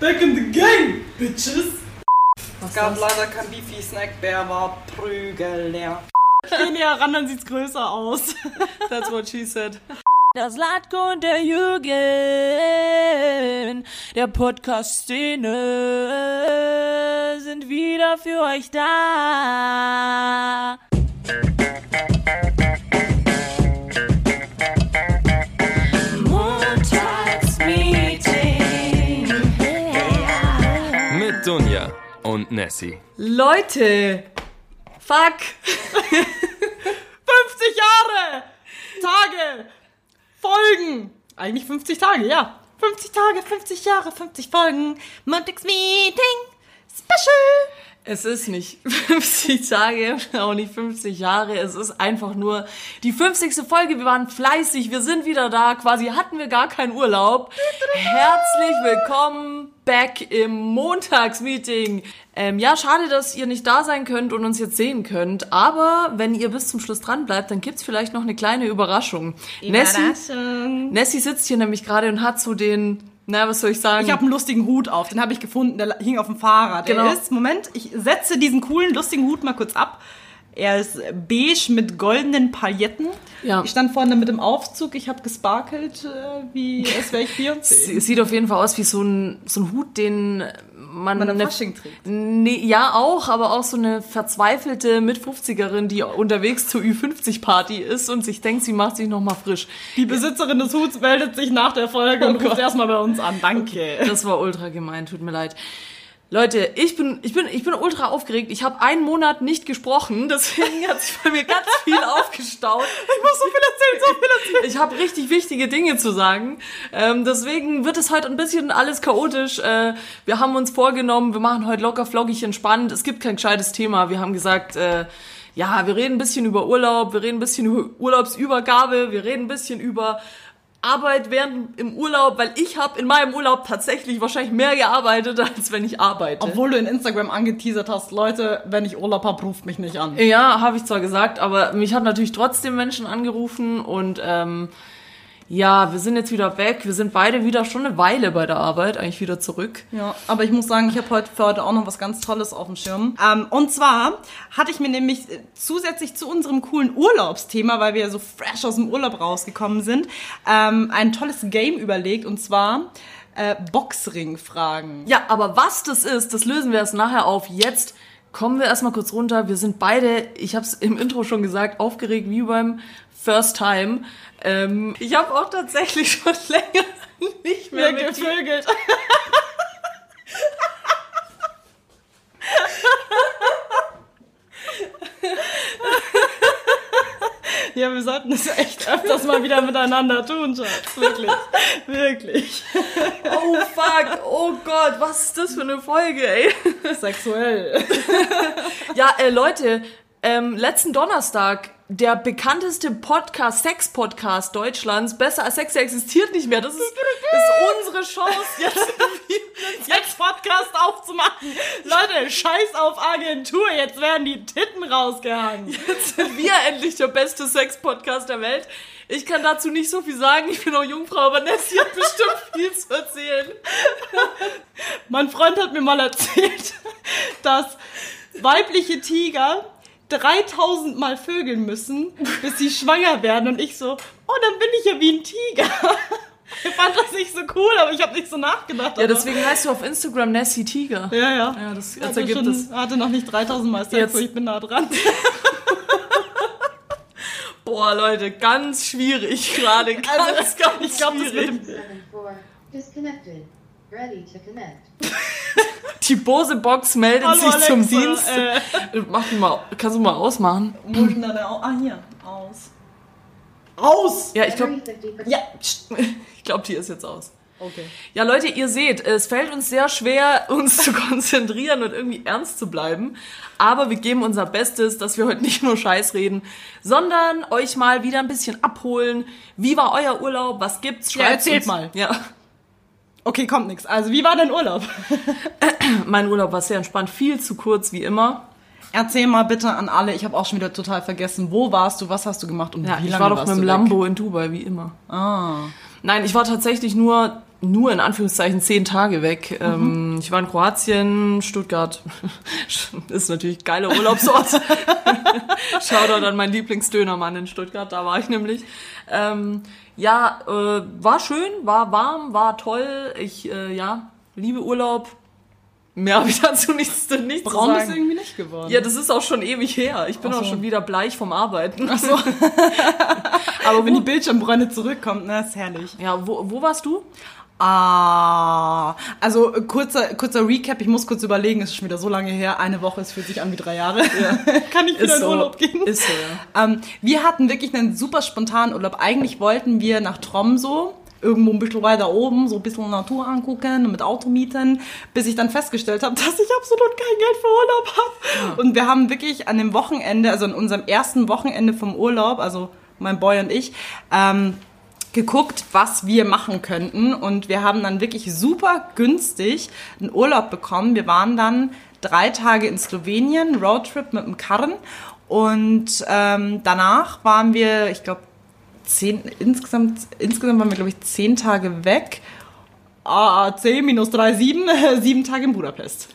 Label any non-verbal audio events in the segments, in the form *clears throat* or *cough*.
Back in the game, bitches. Es gab leider kein Beefy Snack, der war prügelleer. Geh näher ran, dann sieht's größer aus. *laughs* That's what she said. Das Latko und der Jürgen, der Podcast-Szene sind wieder für euch da. Und Nessie. Leute, fuck. *laughs* 50 Jahre, Tage, Folgen. Eigentlich 50 Tage, ja. 50 Tage, 50 Jahre, 50 Folgen. Montagsmeeting, Special. Es ist nicht *laughs* 50 Tage, auch nicht 50 Jahre. Es ist einfach nur die 50. Folge. Wir waren fleißig, wir sind wieder da. Quasi hatten wir gar keinen Urlaub. Herzlich willkommen back im Montagsmeeting. Ähm, ja, schade, dass ihr nicht da sein könnt und uns jetzt sehen könnt. Aber wenn ihr bis zum Schluss dran bleibt, dann gibt's vielleicht noch eine kleine Überraschung. Nessie, Nessie sitzt hier nämlich gerade und hat so den, na, was soll ich sagen? Ich habe einen lustigen Hut auf, den habe ich gefunden, der hing auf dem Fahrrad. Der Genau. ist, Moment, ich setze diesen coolen, lustigen Hut mal kurz ab. Er ist beige mit goldenen Pailletten. Ja. Ich stand vorne mit dem Aufzug, ich habe gesparkelt, äh, wie es wäre ich 14. Es *laughs* sieht auf jeden Fall aus wie so ein, so ein Hut, den man, Man eine- Fasching trägt. Nee, ja, auch, aber auch so eine verzweifelte Mit-50erin, die unterwegs zur Ü50-Party ist und sich denkt, sie macht sich nochmal frisch. Die Besitzerin des Huts meldet sich nach der Folge und ruft erstmal bei uns an. Danke. Das war ultra gemein, tut mir leid. Leute, ich bin, ich bin, ich bin ultra aufgeregt. Ich habe einen Monat nicht gesprochen, deswegen hat sich bei mir ganz viel *laughs* aufgestaut. Ich muss so viel erzählen, so viel erzählen. Ich habe richtig wichtige Dinge zu sagen. Ähm, deswegen wird es heute ein bisschen alles chaotisch. Äh, wir haben uns vorgenommen, wir machen heute locker flockig entspannt. Es gibt kein gescheites Thema. Wir haben gesagt, äh, ja, wir reden ein bisschen über Urlaub, wir reden ein bisschen über Urlaubsübergabe, wir reden ein bisschen über Arbeit während im Urlaub, weil ich habe in meinem Urlaub tatsächlich wahrscheinlich mehr gearbeitet, *laughs* als wenn ich arbeite. Obwohl du in Instagram angeteasert hast, Leute, wenn ich Urlaub hab, ruft mich nicht an. Ja, habe ich zwar gesagt, aber mich hat natürlich trotzdem Menschen angerufen und ähm, ja, wir sind jetzt wieder weg. Wir sind beide wieder schon eine Weile bei der Arbeit, eigentlich wieder zurück. Ja, aber ich muss sagen, ich habe heute für heute auch noch was ganz Tolles auf dem Schirm. Ähm, und zwar hatte ich mir nämlich äh, zusätzlich zu unserem coolen Urlaubsthema, weil wir ja so fresh aus dem Urlaub rausgekommen sind, ähm, ein tolles Game überlegt und zwar äh, Boxring-Fragen. Ja, aber was das ist, das lösen wir erst nachher auf. Jetzt kommen wir erstmal kurz runter. Wir sind beide, ich habe es im Intro schon gesagt, aufgeregt wie beim First Time. Ähm, ich habe auch tatsächlich *laughs* schon länger nicht mehr Mehr gevögelt. Ja, wir sollten das echt öfters mal wieder miteinander tun, Schatz. Wirklich. Wirklich. Oh fuck, oh Gott, was ist das für eine Folge, ey? Sexuell. Ja, äh, Leute, ähm, letzten Donnerstag der bekannteste Podcast, Sex-Podcast Deutschlands, besser als Sex existiert nicht mehr. Das ist, ist unsere Chance, jetzt Jetzt Podcast aufzumachen. Leute, scheiß auf Agentur. Jetzt werden die Titten rausgehangen. sind wir endlich der beste Sex-Podcast der Welt. Ich kann dazu nicht so viel sagen. Ich bin auch Jungfrau, aber Nessie hat bestimmt *laughs* viel zu erzählen. Mein Freund hat mir mal erzählt, dass weibliche Tiger 3000 Mal vögeln müssen, bis sie schwanger werden. Und ich so, oh, dann bin ich ja wie ein Tiger. *laughs* Ich fand das nicht so cool, aber ich habe nicht so nachgedacht. Ja, deswegen heißt du auf Instagram Nessie Tiger. Ja, ja. Ja, das, Ich das hatte, ergibt schon, es. hatte noch nicht 3000 Mal Sex, ich bin nah dran. *laughs* Boah, Leute, ganz schwierig gerade. Ganz, Also, ganz ich glaube, das mit dem disconnected. Ready to connect. *laughs* Die Bose Box meldet Hallo, sich zum Alexa, Dienst. äh. Mach mal, kannst du mal ausmachen? Ist denn da Ah, hier. Aus. Aus! Ja, ich glaube, Battery 50%. Ja. *laughs* ich glaub, die ist jetzt aus. Okay. Ja, Leute, ihr seht, es fällt uns sehr schwer, *laughs* uns zu konzentrieren und irgendwie ernst zu bleiben. Aber wir geben unser Bestes, dass wir heute nicht nur Scheiß reden, sondern euch mal wieder ein bisschen abholen. Wie war euer Urlaub? Was gibt's? Ja, Schreibt's erzählt uns. mal. Ja, Okay, kommt nix. Also, wie war dein Urlaub? *clears throat* mein Urlaub war sehr entspannt, viel zu kurz wie immer. Erzähl mal bitte an alle, ich habe auch schon wieder total vergessen, wo warst du, was hast du gemacht und Ja, wie ich lange war doch warst mit dem du? Lambo in Dubai, wie immer. Ah. Nein, ich war tatsächlich nur nur in Anführungszeichen zehn Tage weg. Ähm, Mhm. ich war in Kroatien, Stuttgart *laughs* ist natürlich ein geiler Urlaubsort. *laughs* Shoutout an meinen Lieblingsdönermann in Stuttgart, da war ich nämlich. Ähm, ja, äh, war schön, war warm, war toll. Ich, äh, ja, liebe Urlaub. Mehr habe ich dazu nichts, nichts Braun zu ist sagen. irgendwie nicht geworden. Ja, das ist auch schon ewig her. Ich bin Ach auch so. schon wieder bleich vom Arbeiten. Ach so. *laughs* Aber wenn die Bildschirmbräune zurückkommt, ne, ist herrlich. Ja, wo, wo warst du? Ah, also äh, kurzer, kurzer Recap, ich muss kurz überlegen, es ist schon wieder so lange her, eine Woche, es fühlt sich an wie drei Jahre. *laughs* Kann ich wieder in Urlaub gehen? Ist so, ja. Ähm, wir hatten wirklich einen super spontanen Urlaub. Eigentlich wollten wir nach Tromso, irgendwo ein bisschen weiter oben, so ein bisschen Natur angucken und mit Auto mieten, bis ich dann festgestellt habe, *laughs* dass ich absolut kein Geld für Urlaub habe. Und wir haben wirklich an dem Wochenende, also an unserem ersten Wochenende vom Urlaub, also mein Boy und ich, ähm, geguckt, was wir machen könnten. Und wir haben dann wirklich super günstig einen Urlaub bekommen. Wir waren dann drei Tage in Slowenien, Roadtrip mit dem Karren. Und ähm, danach waren wir, ich glaube, zehn, insgesamt, insgesamt waren wir, glaube ich, zehn Tage weg. Ah, 10 minus 3, 7, *laughs* sieben Tage in Budapest.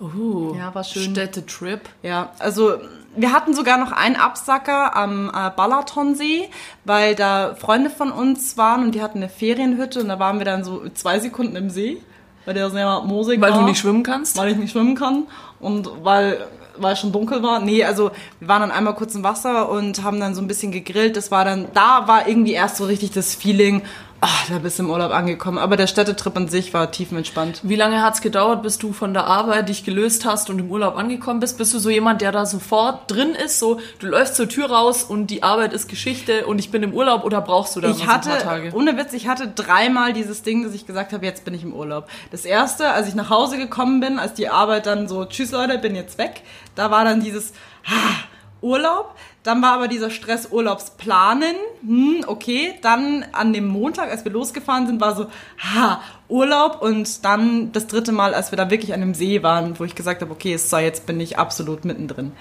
Uh, Ja, war schön. Städtetrip. Ja, also wir hatten sogar noch einen Absacker am äh, Balatonsee, weil da Freunde von uns waren und die hatten eine Ferienhütte und da waren wir dann so zwei Sekunden im See, weil der sehr moosig Weil war. du nicht schwimmen kannst? Weil ich nicht schwimmen kann und weil weil es schon dunkel war. Nee, also wir waren dann einmal kurz im Wasser und haben dann so ein bisschen gegrillt. Das war dann, da war irgendwie erst so richtig das Feeling, ach, da bist du im Urlaub angekommen. Aber der Städtetrip an sich war tiefenentspannt. Wie lange hat's gedauert, bis du von der Arbeit dich gelöst hast und im Urlaub angekommen bist? Bist du so jemand, der da sofort drin ist? So, du läufst zur Tür raus und die Arbeit ist Geschichte und ich bin im Urlaub oder brauchst du da Ich hatte, ein paar Tage? ohne Witz, ich hatte dreimal dieses Ding, dass ich gesagt habe, jetzt bin ich im Urlaub. Das erste, als ich nach Hause gekommen bin, als die Arbeit dann so, tschüss Leute, bin jetzt weg, da war dann dieses, ah, Urlaub. Dann war aber dieser Stress Urlaubsplanen. Hm, okay. Dann an dem Montag, als wir losgefahren sind, war so, ha, Urlaub. Und dann das dritte Mal, als wir da wirklich an dem See waren, wo ich gesagt habe, okay, so, jetzt bin ich absolut mittendrin.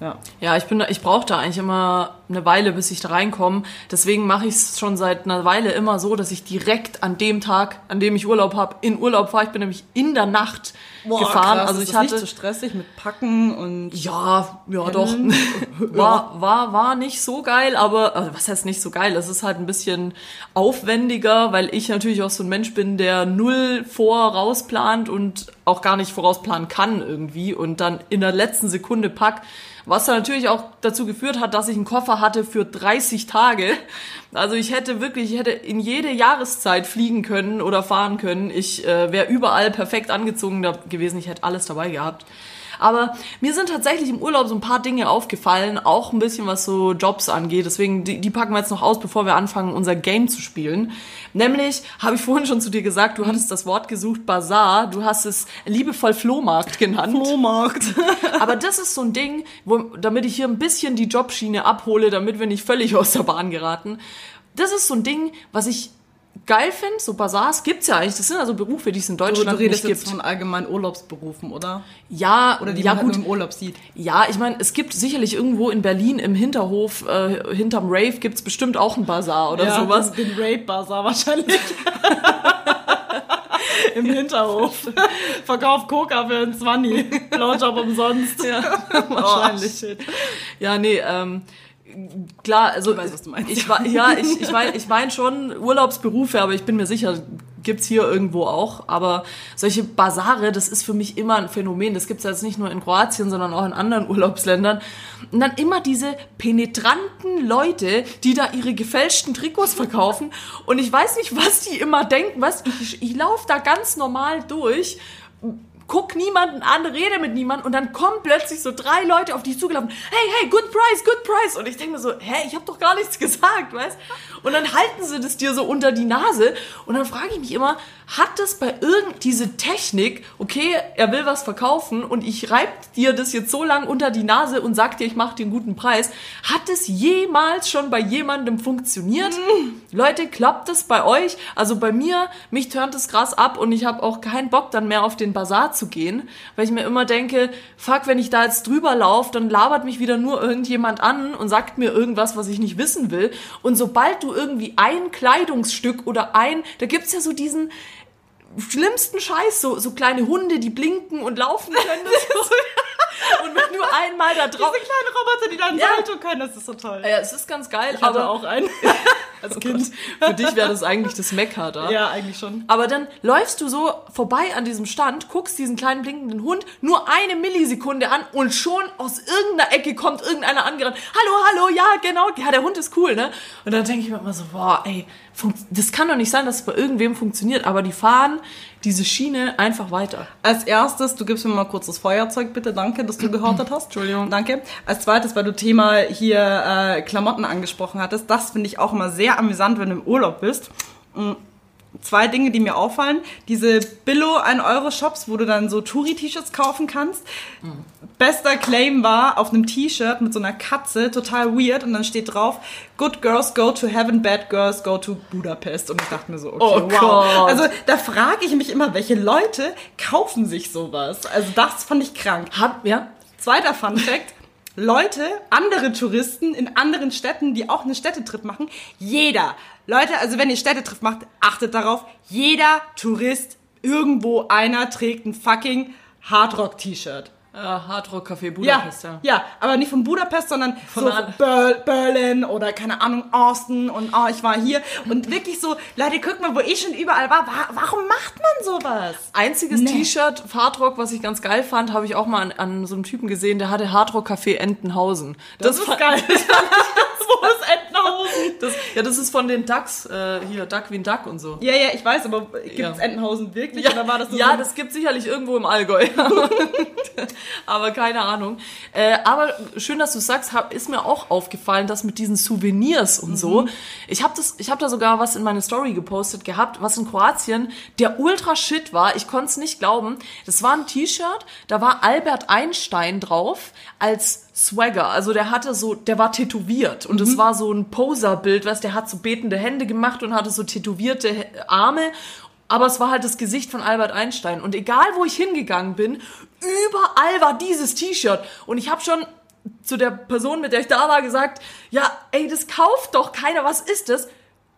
Ja. Ja, ich bin, da- ich brauche da eigentlich immer eine Weile, bis ich da reinkomme. Deswegen mache ich es schon seit einer Weile immer so, dass ich direkt an dem Tag, an dem ich Urlaub habe, in Urlaub fahre. Ich bin nämlich in der Nacht gefahren. krass, also ist ich das hatte nicht so stressig mit Packen und Ja, ja doch. *laughs* War, war, war nicht so geil, aber also was heißt nicht so geil? Es ist halt ein bisschen aufwendiger, weil ich natürlich auch so ein Mensch bin, der null vorausplant und auch gar nicht vorausplanen kann irgendwie und dann in der letzten Sekunde pack. Was dann natürlich auch dazu geführt hat, dass ich einen Koffer hatte für 30 Tage. Also ich hätte wirklich, ich hätte in jede Jahreszeit fliegen können oder fahren können. Ich äh, wäre überall perfekt angezogen gewesen. Ich hätte alles dabei gehabt. Aber mir sind tatsächlich im Urlaub so ein paar Dinge aufgefallen, auch ein bisschen was so Jobs angeht. Deswegen, die, die packen wir jetzt noch aus, bevor wir anfangen, unser Game zu spielen. Nämlich, *laughs* habe ich vorhin schon zu dir gesagt, du hattest das Wort gesucht, Bazar. Du hast es liebevoll Flohmarkt genannt. Flohmarkt. *laughs* Aber das ist so ein Ding, wo, damit ich hier ein bisschen die Jobschiene abhole, damit wir nicht völlig *laughs* aus der Bahn geraten. Das ist so ein Ding, was ich geil finde. So Bazars gibt's ja eigentlich. Das sind also Berufe, die es in Deutschland du redest nicht jetzt gibt. von allgemeinen Urlaubsberufen, oder? Ja, Oder die ja man gut. im Urlaub sieht. Ja, ich meine, es gibt sicherlich irgendwo in Berlin im Hinterhof, äh, hinterm Rave gibt's bestimmt auch einen Bazar oder sowas. Den Rape Bazaar wahrscheinlich. *laughs* Im Hinterhof. Verkauft Coca für einen 20. Blowjob umsonst. Ja, *laughs* Wahrscheinlich. wahrscheinlich. Ja, nee, ähm, klar, also weiß, was du meinst. ich ja, ich, ich meine, ich mein schon Urlaubsberufe, aber ich bin mir sicher, gibt's hier irgendwo auch. Aber solche Basare, das ist für mich immer ein Phänomen. Das gibt's jetzt nicht nur in Kroatien, sondern auch in anderen *laughs* Urlaubsländern. Und dann immer diese penetranten Leute, die da ihre gefälschten Trikots verkaufen. Und ich weiß nicht, was die immer denken. Was ich, ich laufe da ganz normal durch guck niemanden an, rede mit niemandem und dann kommen plötzlich so drei Leute auf dich zugelaufen. Hey, hey, good price, good price. Und ich denke mir so, hä, ich habe doch gar nichts *laughs* gesagt, weißt? Und dann halten sie das dir so unter die Nase und dann frage ich mich immer, hat es bei irgend diese Technik, okay, er will was verkaufen und ich reib dir das jetzt so lang unter die Nase und sag dir, ich mache dir einen guten Preis, hat es jemals schon bei jemandem funktioniert? Leute, klappt das bei euch? Also bei mir, mich turnt es krass ab und ich habe auch keinen Bock dann mehr auf den Bazar zu gehen, weil ich mir immer denke, fuck, wenn ich da jetzt drüber laufe, dann labert mich wieder nur irgendjemand an und sagt mir irgendwas, was ich nicht wissen will. Und sobald du irgendwie ein Kleidungsstück oder ein, da gibt's ja so diesen schlimmsten Scheiß, so, so kleine Hunde, die blinken und laufen können. Das *laughs* ist so- und wenn du einmal da drauf... Diese kleinen Roboter, die dann Ja. Salto können, das ist so toll. Ja, es ist ganz geil, Ich hatte aber auch einen. *laughs* als Kind. Für dich wäre das eigentlich das Mekka da. Ja, eigentlich schon. Aber dann läufst du so vorbei an diesem Stand, guckst diesen kleinen blinkenden Hund nur eine Millisekunde an und schon aus irgendeiner Ecke kommt irgendeiner angerannt. Hallo, hallo, ja, genau. Ja, der Hund ist cool, ne? Und dann denke ich mir immer so, boah, ey, das kann doch nicht sein, dass es bei irgendwem funktioniert. Aber die fahren diese Schiene einfach weiter. Als erstes, du gibst mir mal kurz das Feuerzeug, bitte. Danke, dass du gehortet hast. Entschuldigung. Danke. Als zweites, weil du Thema hier äh, Klamotten angesprochen hattest, das finde ich auch immer sehr amüsant, wenn du im Urlaub bist. Zwei Dinge, die mir auffallen. Diese Billo 1-Euro-Shops, wo du dann so Touri-T-Shirts kaufen kannst. Bester Claim war auf einem T-Shirt mit so einer Katze, total weird. Und dann steht drauf, Good girls go to heaven, bad girls go to Budapest. Und ich dachte mir so, okay, Oh wow. Gott. Also da frage ich mich immer, welche Leute kaufen sich sowas? Also das fand ich krank. Hab, ja? Zweiter Fun Fact. Leute, andere Touristen in anderen Städten, die auch einen Städtetrip machen, jeder, Leute, also wenn ihr Städtetrip macht, achtet darauf, jeder Tourist, irgendwo einer trägt ein fucking Hardrock-T-Shirt. Äh, Hardrock Café Ja, Budapest, ja. ja, aber nicht von Budapest, sondern Von so Ber Berlin oder keine Ahnung, Austin und oh, ich war hier und wirklich so, Leute, guck mal, wo ich schon überall war, wa warum macht man sowas? Einziges Nee. T-Shirt, Hardrock, was ich ganz geil fand, habe ich auch mal an, an so einem Typen gesehen, der hatte Hardrock Café Entenhausen. Das, ist fand- geil. *laughs* *laughs* wo ist Entenhausen? Das, ja, das ist von den Ducks, äh, hier, Duck wie ein Duck und so. Ja, ja, ich weiß, aber gibt es Ja. Entenhausen wirklich oder war das nur ja, so das gibt sicherlich irgendwo im Allgäu. *laughs* aber keine Ahnung. Äh, aber schön, dass du sagst, hab, ist mir auch aufgefallen, dass mit diesen Souvenirs und so. Ich habe das, ich habe da sogar was in meine Story gepostet gehabt, was in Kroatien der ultra shit war. Ich konnte es nicht glauben. Das war ein T-Shirt, da war Albert Einstein drauf als Swagger. Also der hatte so, der war tätowiert und es war so ein Poser-Bild, weißt, der hat so betende Hände gemacht und hatte so tätowierte Arme aber es war halt das Gesicht von Albert Einstein. Und egal, wo ich hingegangen bin, überall war dieses T-Shirt. Und ich habe schon zu der Person, mit der ich da war, gesagt, ja, ey, das kauft doch keiner. Was ist das?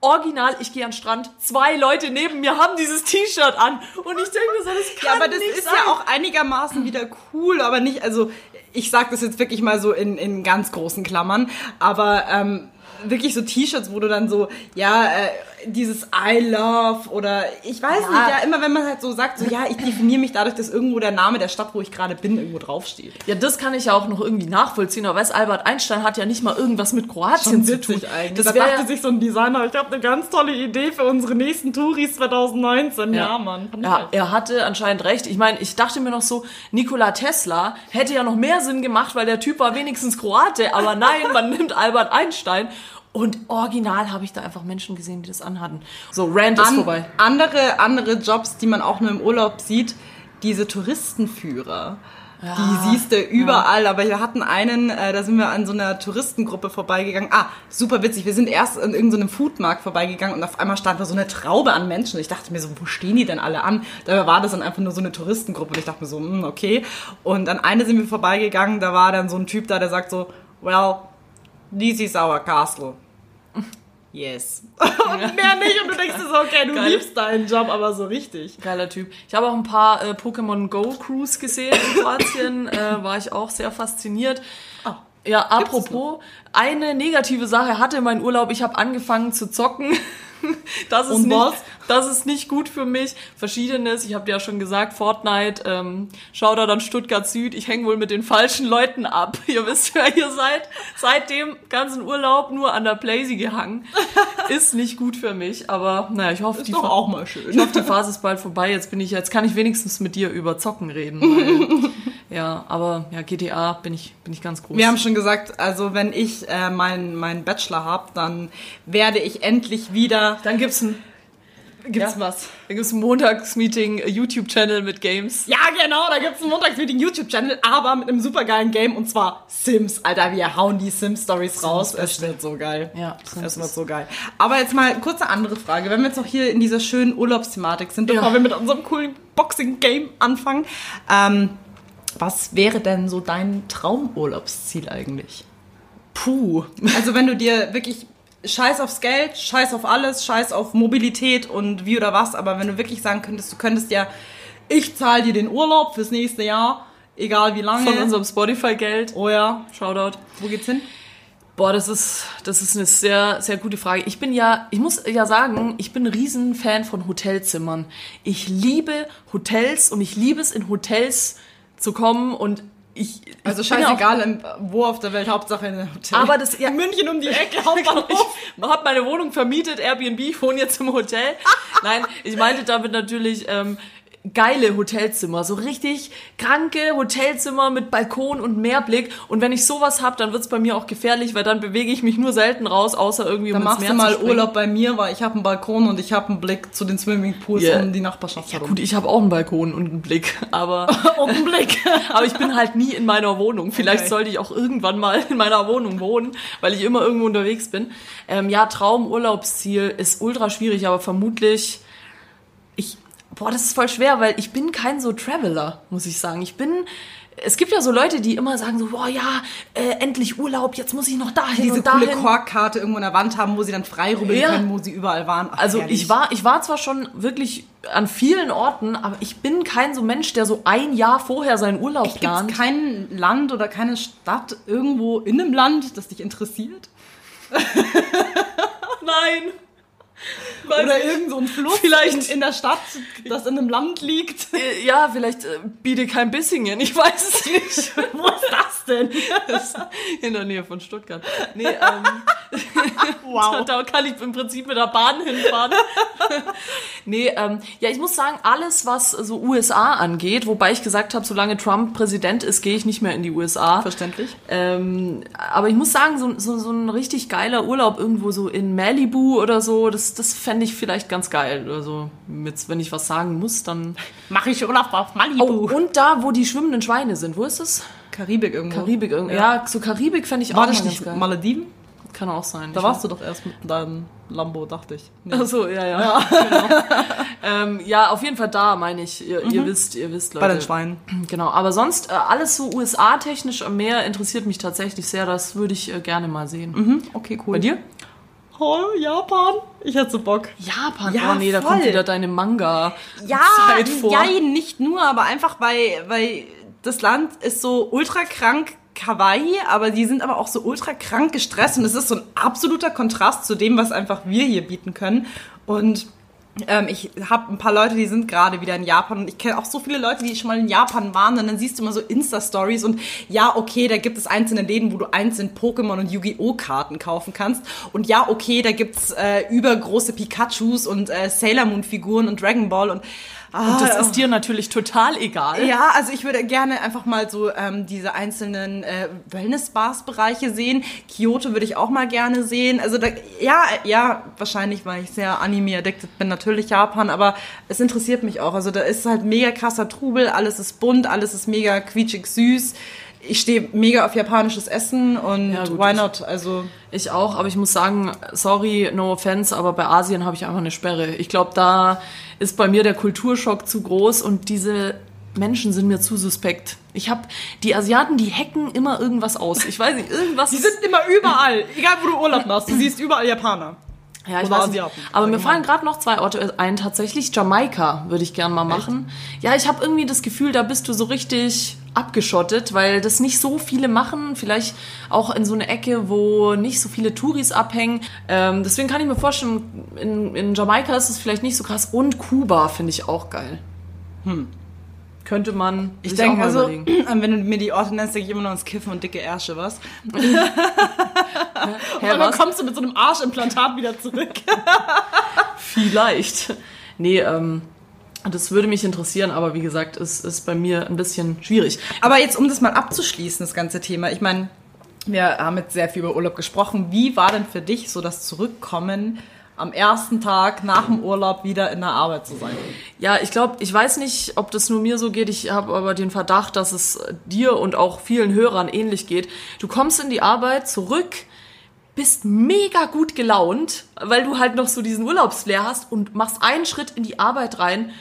Original, ich gehe an den Strand, zwei Leute neben mir haben dieses T-Shirt an. Und ich denke mir so, das kann Ja, aber das nicht ist sein. ja auch einigermaßen wieder cool, aber nicht, also ich sag das jetzt wirklich mal so in, in ganz großen Klammern, aber ähm, wirklich so T-Shirts, wo du dann so, ja, äh, dieses I love oder ich weiß nicht, ja, immer wenn man halt so sagt, so ja, ich definiere mich dadurch, dass irgendwo der Name der Stadt, wo ich gerade bin, irgendwo draufsteht. Ja, das kann ich ja auch noch irgendwie nachvollziehen. Aber weißt, Albert Einstein hat ja nicht mal irgendwas mit Kroatien zu tun. Das Das da dachte sich so ein Designer, ich habe eine ganz tolle Idee für unsere nächsten Touris 2019. Ja, Mann. Fand ich Ja, er hatte anscheinend recht. Ich meine, ich dachte mir noch so, Nikola Tesla hätte ja noch mehr Sinn gemacht, weil der Typ war wenigstens Kroate. Aber nein, man *laughs* nimmt Albert Einstein. Und original habe ich da einfach Menschen gesehen, die das anhatten. So, Rand ist An- vorbei. Andere, andere Jobs, die man auch nur im Urlaub sieht, diese Touristenführer. Die siehst du überall, aber wir hatten einen, äh, da sind wir an so einer Touristengruppe vorbeigegangen. Ah, super witzig. Wir sind erst an irgendeinem Foodmarkt vorbeigegangen und auf einmal stand da so eine Traube an Menschen. Ich dachte mir so, wo stehen die denn alle an? Dabei war das dann einfach nur so eine Touristengruppe und ich dachte mir so, hm, okay. Und an eine sind wir vorbeigegangen, da war dann so ein Typ da, der sagt so, well, this is our castle. Yes. und *laughs* mehr nicht. Und du denkst dir so, okay, du Geil. liebst deinen Job, aber so richtig. Geiler Typ. Ich habe auch ein paar äh, Pokémon Go Crews gesehen in Kroatien. *laughs* äh, war ich auch sehr fasziniert. Ah, Ja, apropos, eine negative Sache hatte mein Urlaub. Ich habe angefangen zu zocken. *laughs* Das ist, Und nicht, was? Das ist nicht gut für mich. Verschiedenes, ich habe dir ja schon gesagt, Fortnite, ähm, schau da dann Stuttgart Süd. Ich hänge wohl mit den falschen Leuten ab. *laughs* Ihr wisst, wer ihr seid. Seit dem ganzen Urlaub nur an der Playsee gehangen. Ist nicht gut für mich, aber naja, ich hoffe, die doch auch mal ich schön. hoffe, die Phase ist bald vorbei. Jetzt bin ich, jetzt kann ich wenigstens mit dir über Zocken reden. Weil, *laughs* ja, aber ja, GTA bin ich, bin ich ganz groß. Wir haben schon gesagt, also wenn ich äh, meinen meinen Bachelor habe, dann werde ich endlich wieder Dann gibt's ein gibt's Ja. was. Da gibt's ein Montagsmeeting, äh, YouTube-Channel mit Games. Ja, genau, da gibt's einen Montagsmeeting YouTube-Channel, aber mit einem supergeilen Game und zwar Sims. Alter, wir hauen die Sims-Stories raus. Es wird so geil. Ja, Sims es wird so geil. Aber jetzt mal kurze andere Frage. Wenn wir jetzt noch hier in dieser schönen Urlaubsthematik sind, bevor Ja. wir mit unserem coolen Boxing-Game anfangen, ähm, was wäre denn so dein Traumurlaubsziel eigentlich? Puh. Also wenn du dir wirklich Scheiß aufs Geld, Scheiß auf alles, Scheiß auf Mobilität und wie oder was, aber wenn du wirklich sagen könntest, du könntest ja, ich zahle dir den Urlaub fürs nächste Jahr, egal wie lange. Von unserem Spotify-Geld. oh ja, Shoutout. wo geht's hin? Boah, das ist, das ist eine sehr, sehr gute Frage. Ich bin ja, ich muss ja sagen, ich bin ein Riesenfan von Hotelzimmern. Ich liebe Hotels und ich liebe es, in Hotels zu kommen und ich. Also ich auch- scheißegal, im- wo auf der Welt, Hauptsache in einem Hotel. Aber das- ja- in München um die *laughs* Ecke, Ich Hauptbahnhof. habe meine Wohnung vermietet, Airbnb, ich wohne jetzt im Hotel. Nein, ich meinte damit natürlich ähm, geile Hotelzimmer, so richtig kranke Hotelzimmer mit Balkon und Meerblick. Und wenn ich sowas hab, dann wird's bei mir auch gefährlich, weil dann bewege ich mich nur selten raus, außer irgendwie um Dann ins machst Meer du mal. Urlaub bei mir, weil ich habe einen Balkon und ich habe einen Blick zu den Swimmingpools Ja. um die Nachbarschaft Ja herum. gut, ich habe auch einen Balkon und einen Blick, *laughs* aber *laughs* und einen Blick. *laughs* aber ich bin halt nie in meiner Wohnung. Vielleicht Okay. sollte ich auch irgendwann mal in meiner Wohnung wohnen, weil ich immer irgendwo unterwegs bin. Ähm, ja, Traumurlaubsziel ist ultra schwierig, aber vermutlich ich boah, das ist voll schwer, weil ich bin kein so Traveler, muss ich sagen. Ich bin es gibt ja so Leute, die immer sagen so, boah, ja, äh, endlich Urlaub, jetzt muss ich noch dahin Diese und dahin. coole Korkkarte irgendwo an der Wand haben, wo sie dann frei rubbeln Ja. können, wo sie überall waren. Ach, Also ich war, ich war zwar schon wirklich an vielen Orten, aber ich bin kein so Mensch, der so ein Jahr vorher seinen Urlaub Gibt plant. es kein Land oder keine Stadt irgendwo in einem Land, das dich interessiert? *laughs* Nein. Oder irgend so ein Fluss Vielleicht- in, in der Stadt, das in einem Land liegt? Äh, Ja, vielleicht äh, biete kein Bissingen, ich weiß es nicht. *laughs* Wo ist das denn? Das in der Nähe von Stuttgart. Nee, *laughs* ähm, Wow. *laughs* da kann ich im Prinzip mit der Bahn hinfahren. nee, ähm, ja, ich muss sagen, alles, was so USA angeht, wobei ich gesagt habe, solange Trump Präsident ist, gehe ich nicht mehr in die USA. Verständlich. Ähm, aber ich muss sagen, so, so, so ein richtig geiler Urlaub irgendwo so in Malibu oder so, das, das fände ich vielleicht ganz geil. Also, jetzt, wenn ich was sagen muss, dann. Mache ich Urlaub auf Oh, Malibu. und da, wo die schwimmenden Schweine sind, wo ist das? Karibik irgendwo. Karibik irgendwie. Ja, so Karibik fände ich War auch das nicht geil. Malediven? Kann auch sein. Da warst du doch erst mit deinem Lambo, dachte ich. Nee. Ach so, ja, ja. *laughs* Genau. ähm, ja, auf jeden Fall da, meine ich. Ihr, ihr wisst, ihr wisst, Leute. Bei den Schweinen. *clears throat* Genau, aber sonst äh, alles so USA-technisch am Meer interessiert mich tatsächlich sehr. Das würde ich äh, gerne mal sehen. Mhm, okay, cool. Bei dir? Oh, Japan. Ich hätte so Bock. Japan. Ja, oh nee, da voll. kommt wieder deine Manga-Zeit Ja, vor. ja, nicht nur, aber einfach, weil, weil das Land ist so ultra krank Kawaii, aber die sind aber auch so ultra krank gestresst und es ist so ein absoluter Kontrast zu dem, was einfach wir hier bieten können. Und ähm, ich habe ein paar Leute, die sind gerade wieder in Japan und ich kenne auch so viele Leute, die schon mal in Japan waren und dann siehst du immer so Insta-Stories und ja, okay, da gibt es einzelne Läden, wo du einzelne Pokémon und Yu-Gi-Oh! Karten kaufen kannst und ja, okay, da gibt's äh, übergroße Pikachus und äh, Sailor Moon Figuren und Dragon Ball und ah, Und das ist dir natürlich total egal. ja, also ich würde gerne einfach mal so ähm, diese einzelnen äh, Wellness-Bars-Bereiche sehen. Kyoto würde ich auch mal gerne sehen. Also da, ja, ja, wahrscheinlich, weil ich sehr Anime-addicted bin, natürlich Japan, aber es interessiert mich auch. Also da ist halt mega krasser Trubel, alles ist bunt, alles ist mega quietschig süß. Ich stehe mega auf japanisches Essen und Ja, gut, why not? Also Ich auch, aber ich muss sagen, sorry, no offense, aber bei Asien habe ich einfach eine Sperre. Ich glaube, da ist bei mir der Kulturschock zu groß und diese Menschen sind mir zu suspekt. Ich habe die Asiaten, die hacken immer irgendwas aus. Ich weiß nicht, irgendwas. die sind immer überall, egal wo du Urlaub machst, du siehst überall Japaner. Ja, ich Oder weiß nicht. Aber mir fallen gerade noch zwei Orte ein. Tatsächlich Jamaika würde ich gern mal machen. Ja, ich habe irgendwie das Gefühl, da bist du so richtig abgeschottet, weil das nicht so viele machen. Vielleicht auch in so eine Ecke, wo nicht so viele Touris abhängen. Ähm, deswegen kann ich mir vorstellen, in, in Jamaika ist es vielleicht nicht so krass. Und Kuba finde ich auch geil. Hm. Könnte man Ich denke, mal also, überlegen. *clears throat* wenn du mir die Orte nennst, denke ich immer nur ans Kiffen und dicke Ärsche, was? *laughs* *laughs* *laughs* Hä, Und dann was? kommst du mit so einem Arschimplantat wieder zurück. *laughs* Vielleicht. Nee, ähm, das würde mich interessieren, aber wie gesagt, es ist bei mir ein bisschen schwierig. Aber jetzt, um das mal abzuschließen, das ganze Thema. Ich meine, wir haben jetzt sehr viel über Urlaub gesprochen. Wie war denn für dich so das Zurückkommen am ersten Tag nach dem Urlaub wieder in der Arbeit zu sein. Ja, ich glaube, ich weiß nicht, ob das nur mir so geht. Ich habe aber den Verdacht, dass es dir und auch vielen Hörern ähnlich geht. Du kommst in die Arbeit zurück, bist mega gut gelaunt, weil du halt noch so diesen Urlaubsflair hast und machst einen Schritt in die Arbeit rein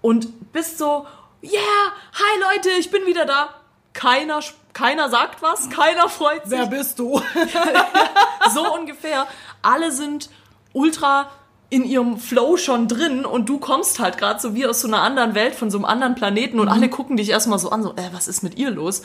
und bist so, yeah, hi Leute, ich bin wieder da. Keiner, keiner sagt was, keiner freut sich. Wer bist du? *laughs* so ungefähr. Alle sind ultra in ihrem Flow schon drin und du kommst halt gerade so wie aus so einer anderen Welt, von so einem anderen Planeten Mhm. und alle gucken dich erstmal so an, so, äh, was ist mit ihr los?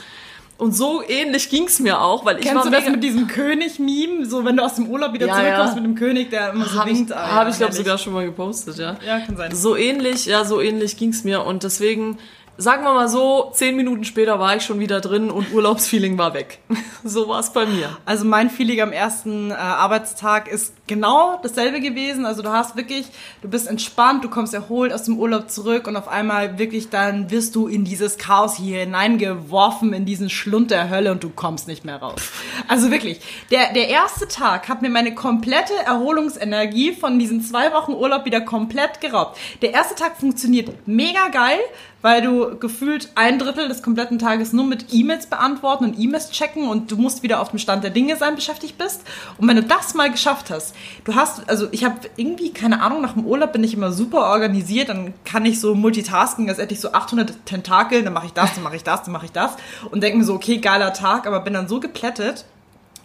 Und so ähnlich ging's mir auch, weil ich Kennst war du das mit diesem König-Meme? So, wenn du aus dem Urlaub wieder Ja, zurückkommst ja. mit dem König, der immer so habe ich, winkt. Ah, hab ja, ich glaube sogar schon mal gepostet, ja. Ja, kann sein. So ähnlich, ja, so ähnlich ging's mir und deswegen, sagen wir mal so, zehn Minuten später war ich schon wieder drin und Urlaubsfeeling war weg. *laughs* so war's bei mir. Also mein Feeling am ersten äh, Arbeitstag ist genau dasselbe gewesen. Also du hast wirklich, du bist entspannt, du kommst erholt aus dem Urlaub zurück und auf einmal wirklich dann wirst du in dieses Chaos hier hineingeworfen, in diesen Schlund der Hölle und du kommst nicht mehr raus. Also wirklich, der, der erste Tag hat mir meine komplette Erholungsenergie von diesen zwei Wochen Urlaub wieder komplett geraubt. Der erste Tag funktioniert mega geil, weil du gefühlt ein Drittel des kompletten Tages nur mit E-Mails beantworten und E-Mails checken und du musst wieder auf dem Stand der Dinge sein beschäftigt bist. Und wenn du das mal geschafft hast, du hast, also ich habe irgendwie, keine Ahnung, nach dem Urlaub bin ich immer super organisiert, dann kann ich so multitasken, als hätte ich so 800 Tentakeln, dann mache ich das, dann mache ich das, dann mache ich das und denke mir so, okay, geiler Tag, aber bin dann so geplättet,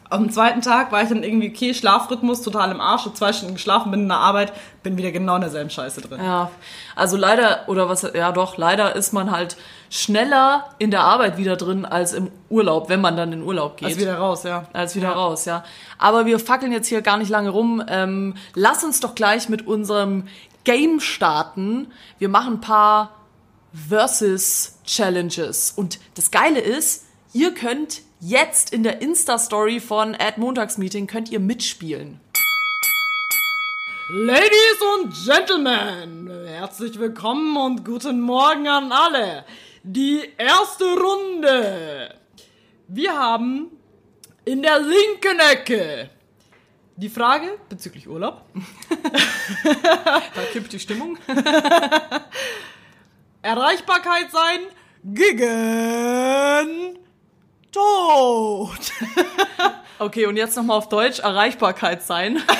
am zweiten Tag war ich dann irgendwie, okay, Schlafrhythmus total im Arsch, zwei Stunden geschlafen, bin in der Arbeit, bin wieder genau in derselben Scheiße drin. Ja, also leider, oder was, ja doch, leider ist man halt schneller in der Arbeit wieder drin als im Urlaub, wenn man dann in Urlaub geht. Also wieder raus, ja. als wieder raus, ja. Aber wir fackeln jetzt hier gar nicht lange rum. Ähm, lass uns doch gleich mit unserem Game starten. Wir machen ein paar Versus Challenges. Und das Geile ist, ihr könnt jetzt in der Insta-Story von Ad Montagsmeeting könnt ihr mitspielen. Ladies und Gentlemen, herzlich willkommen und guten Morgen an alle. Die erste Runde. Wir haben in der linken Ecke die Frage bezüglich Urlaub. *laughs* Da kippt die Stimmung. *laughs* Erreichbarkeit sein gegen Tod. *laughs* Okay, und jetzt nochmal auf Deutsch Erreichbarkeit sein. *laughs*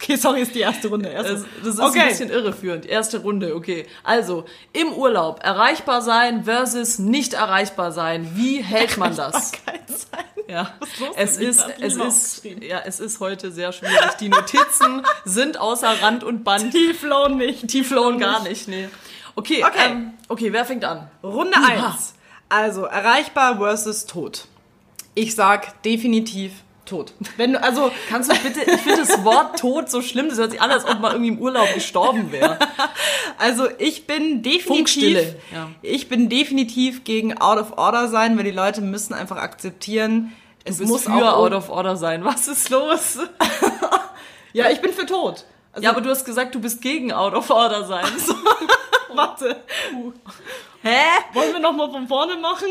Okay, sorry, ist die erste Runde. Erste. Das, das ist okay. ein bisschen irreführend. Erste Runde, okay. Also, im Urlaub erreichbar sein versus nicht erreichbar sein. Wie hält man das? Erreichbarkeit sein. Ja, es ist, es ist, ja, es ist heute sehr schwierig. Die Notizen *laughs* sind außer Rand und Band. Die flown nicht. Die flown gar nicht, nee. Okay, Okay. Ähm, okay, wer fängt an? Runde Ja. 1. Also erreichbar versus tot. Ich sag definitiv tot. Wenn du, also Kannst du bitte, ich finde das Wort Tod so schlimm, das hört sich an, als ob man irgendwie im Urlaub gestorben wäre. *laughs* Also ich bin definitiv, Funkstille, ja. ich bin definitiv gegen Out of Order sein, weil die Leute müssen einfach akzeptieren, es Du bist muss für auch Out of Order sein. Was ist los? *laughs* ja, ich bin für tot. Also, Ja, aber du hast gesagt, du bist gegen Out of Order sein. *laughs* warte, Hä? wollen wir noch mal von vorne machen?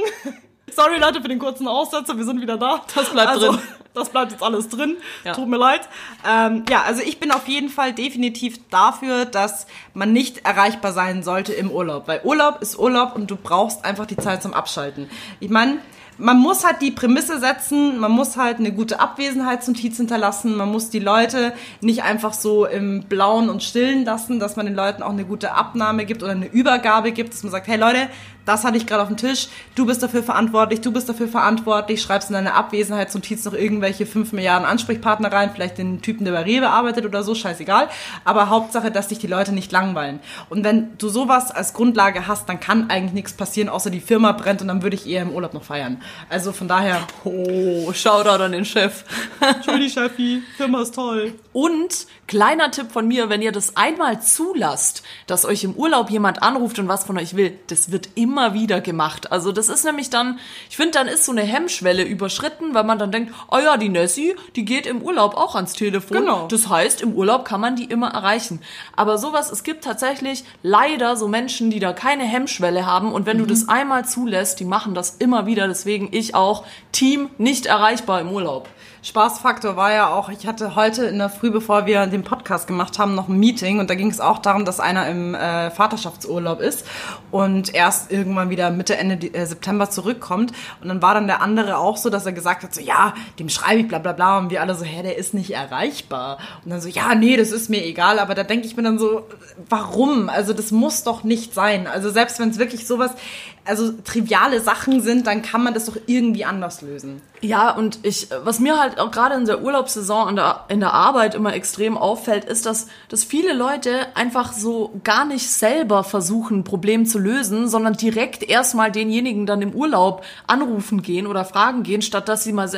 Sorry Leute für den kurzen Aussetzer, wir sind wieder da. Das bleibt also, drin. Das bleibt jetzt alles drin. Ja. Tut mir leid. Ähm, ja, also ich bin auf jeden Fall definitiv dafür, dass man nicht erreichbar sein sollte im Urlaub. Weil Urlaub ist Urlaub und du brauchst einfach die Zeit zum Abschalten. Ich meine, man muss halt die Prämisse setzen, man muss halt eine gute Abwesenheitsnotiz hinterlassen, man muss die Leute nicht einfach so im Blauen und Stillen lassen, dass man den Leuten auch eine gute Abnahme gibt oder eine Übergabe gibt, dass man sagt, hey Leute, das hatte ich gerade auf dem Tisch, du bist dafür verantwortlich, du bist dafür verantwortlich, schreibst in deine Abwesenheitsnotiz noch irgendwelche 5 Milliarden Ansprechpartner rein, vielleicht den Typen, der bei Rewe arbeitet oder so, scheißegal, aber Hauptsache, dass dich die Leute nicht langweilen. Und wenn du sowas als Grundlage hast, dann kann eigentlich nichts passieren, außer die Firma brennt und dann würde ich eher im Urlaub noch feiern. Also von daher, Oh, Shoutout an den Chef. Entschuldigung, Chefi, Firma ist toll. Und kleiner Tipp von mir, wenn ihr das einmal zulasst, dass euch im Urlaub jemand anruft und was von euch will, das wird immer wieder gemacht. Also das ist nämlich dann, ich finde, dann ist so eine Hemmschwelle überschritten, weil man dann denkt, oh ja, die Nessie, die geht im Urlaub auch ans Telefon. Genau. Das heißt, im Urlaub kann man die immer erreichen. Aber sowas, es gibt tatsächlich leider so Menschen, die da keine Hemmschwelle haben und wenn du das einmal zulässt, die machen das immer wieder. Deswegen ich auch Team nicht erreichbar im Urlaub. Spaßfaktor war ja auch, ich hatte heute in der Früh, bevor wir den Podcast gemacht haben, noch ein Meeting und da ging es auch darum, dass einer im äh, Vaterschaftsurlaub ist und erst irgendwann wieder Mitte, Ende äh, September zurückkommt. Und dann war dann der andere auch so, dass er gesagt hat, so ja, dem schreibe ich bla bla bla und wir alle so, hä, der ist nicht erreichbar. Und dann so, ja, nee, das ist mir egal, aber da denke ich mir dann so, warum? Also das muss doch nicht sein. Also selbst wenn es wirklich sowas, also triviale Sachen sind, dann kann man das doch irgendwie anders lösen. Ja, und ich, was mir halt auch gerade in der Urlaubssaison in der, in der Arbeit immer extrem auffällt, ist, dass, dass viele Leute einfach so gar nicht selber versuchen, ein Problem zu lösen, sondern direkt erstmal denjenigen dann im Urlaub anrufen gehen oder fragen gehen, statt dass sie mal,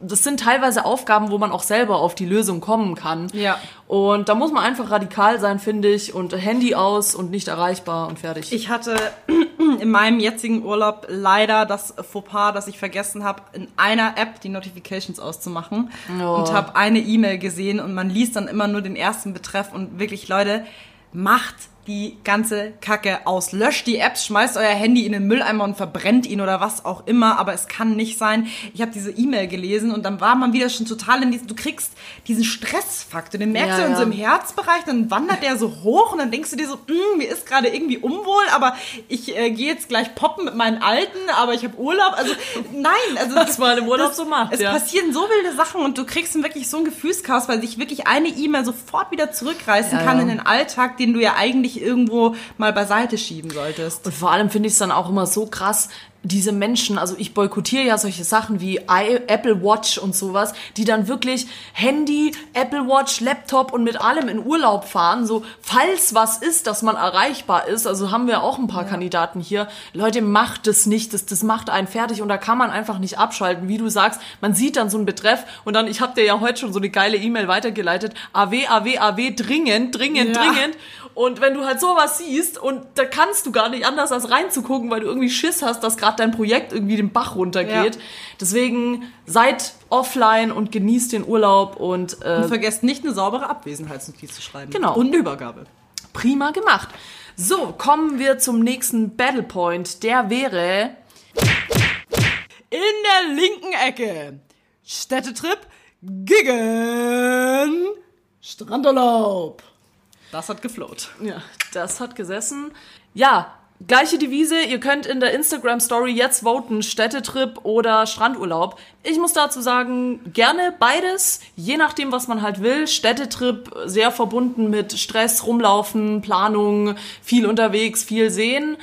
das sind teilweise Aufgaben, wo man auch selber auf die Lösung kommen kann. Ja. Und da muss man einfach radikal sein, finde ich, und Handy aus und nicht erreichbar und fertig. Ich hatte *clears throat* in meinem jetzigen Urlaub leider das Fauxpas, dass ich vergessen habe, in einer App die Notifications auszumachen Oh. und habe eine E-Mail gesehen und man liest dann immer nur den ersten Betreff und wirklich, Leute, macht die ganze Kacke aus. Löscht die Apps, schmeißt euer Handy in den Mülleimer und verbrennt ihn oder was auch immer, aber es kann nicht sein. Ich habe diese E-Mail gelesen und dann war man wieder schon total in diesem, du kriegst diesen Stressfaktor, den merkst Ja, du in ja. so im Herzbereich, dann wandert der so hoch und dann denkst du dir so, "Mm, mir ist gerade irgendwie unwohl, aber ich äh, gehe jetzt gleich poppen mit meinen Alten, aber ich habe Urlaub. Also nein, also *laughs* Was man im Urlaub so macht, Es ja. passieren so wilde Sachen und du kriegst dann wirklich so ein Gefühlschaos, weil sich wirklich eine E-Mail sofort wieder zurückreißen kann in den Alltag, den du ja eigentlich irgendwo mal beiseite schieben solltest. Und vor allem finde ich es dann auch immer so krass, diese Menschen, also ich boykottiere ja solche Sachen wie I, Apple Watch und sowas, die dann wirklich Handy, Apple Watch, Laptop und mit allem in Urlaub fahren, so falls was ist, dass man erreichbar ist, also haben wir auch ein paar Kandidaten hier, Leute, macht es nicht, das, das macht einen fertig und da kann man einfach nicht abschalten, wie du sagst, man sieht dann so einen Betreff und dann, ich habe dir ja heute schon so eine geile E-Mail weitergeleitet, AW, AW, AW, dringend, dringend, Ja. dringend. Und wenn du halt sowas siehst und da kannst du gar nicht anders als reinzugucken, weil du irgendwie Schiss hast, dass gerade dein Projekt irgendwie den Bach runtergeht. Ja. Deswegen seid offline und genießt den Urlaub und, äh, Und vergesst nicht, eine saubere Abwesenheitsnotiz zu schreiben. Genau. Und eine Übergabe. prima gemacht. So, kommen wir zum nächsten Battle Point. Der wäre In der linken Ecke. Städtetrip gegen Strandurlaub. Das hat geflowt. Ja, das hat gesessen. Ja, gleiche Devise. Ihr könnt in der Instagram Story jetzt voten, Städtetrip oder Strandurlaub. Ich muss dazu sagen, gerne beides, je nachdem, was man halt will. Städtetrip sehr verbunden mit Stress, rumlaufen, Planung, viel unterwegs, viel sehen.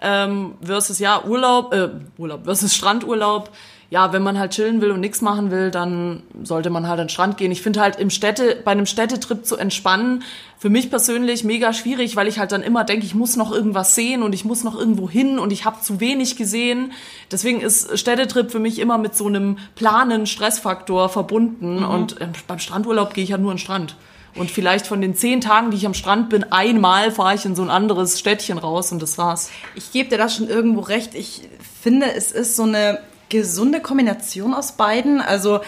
Ähm, versus ja Urlaub, äh, Urlaub versus Strandurlaub. Ja, wenn man halt chillen will und nichts machen will, dann sollte man halt an den Strand gehen. Ich finde halt im Städte, bei einem Städtetrip zu entspannen, für mich persönlich mega schwierig, weil ich halt dann immer denke, ich muss noch irgendwas sehen und ich muss noch irgendwo hin und ich habe zu wenig gesehen. Deswegen ist Städtetrip für mich immer mit so einem planen Stressfaktor verbunden und ähm, beim Strandurlaub gehe ich halt nur an den Strand. Und vielleicht von den zehn Tagen, die ich am Strand bin, einmal fahre ich in so ein anderes Städtchen raus und das war's. Ich gebe dir da schon irgendwo recht. Ich finde, es ist so eine gesunde Kombination aus beiden. Also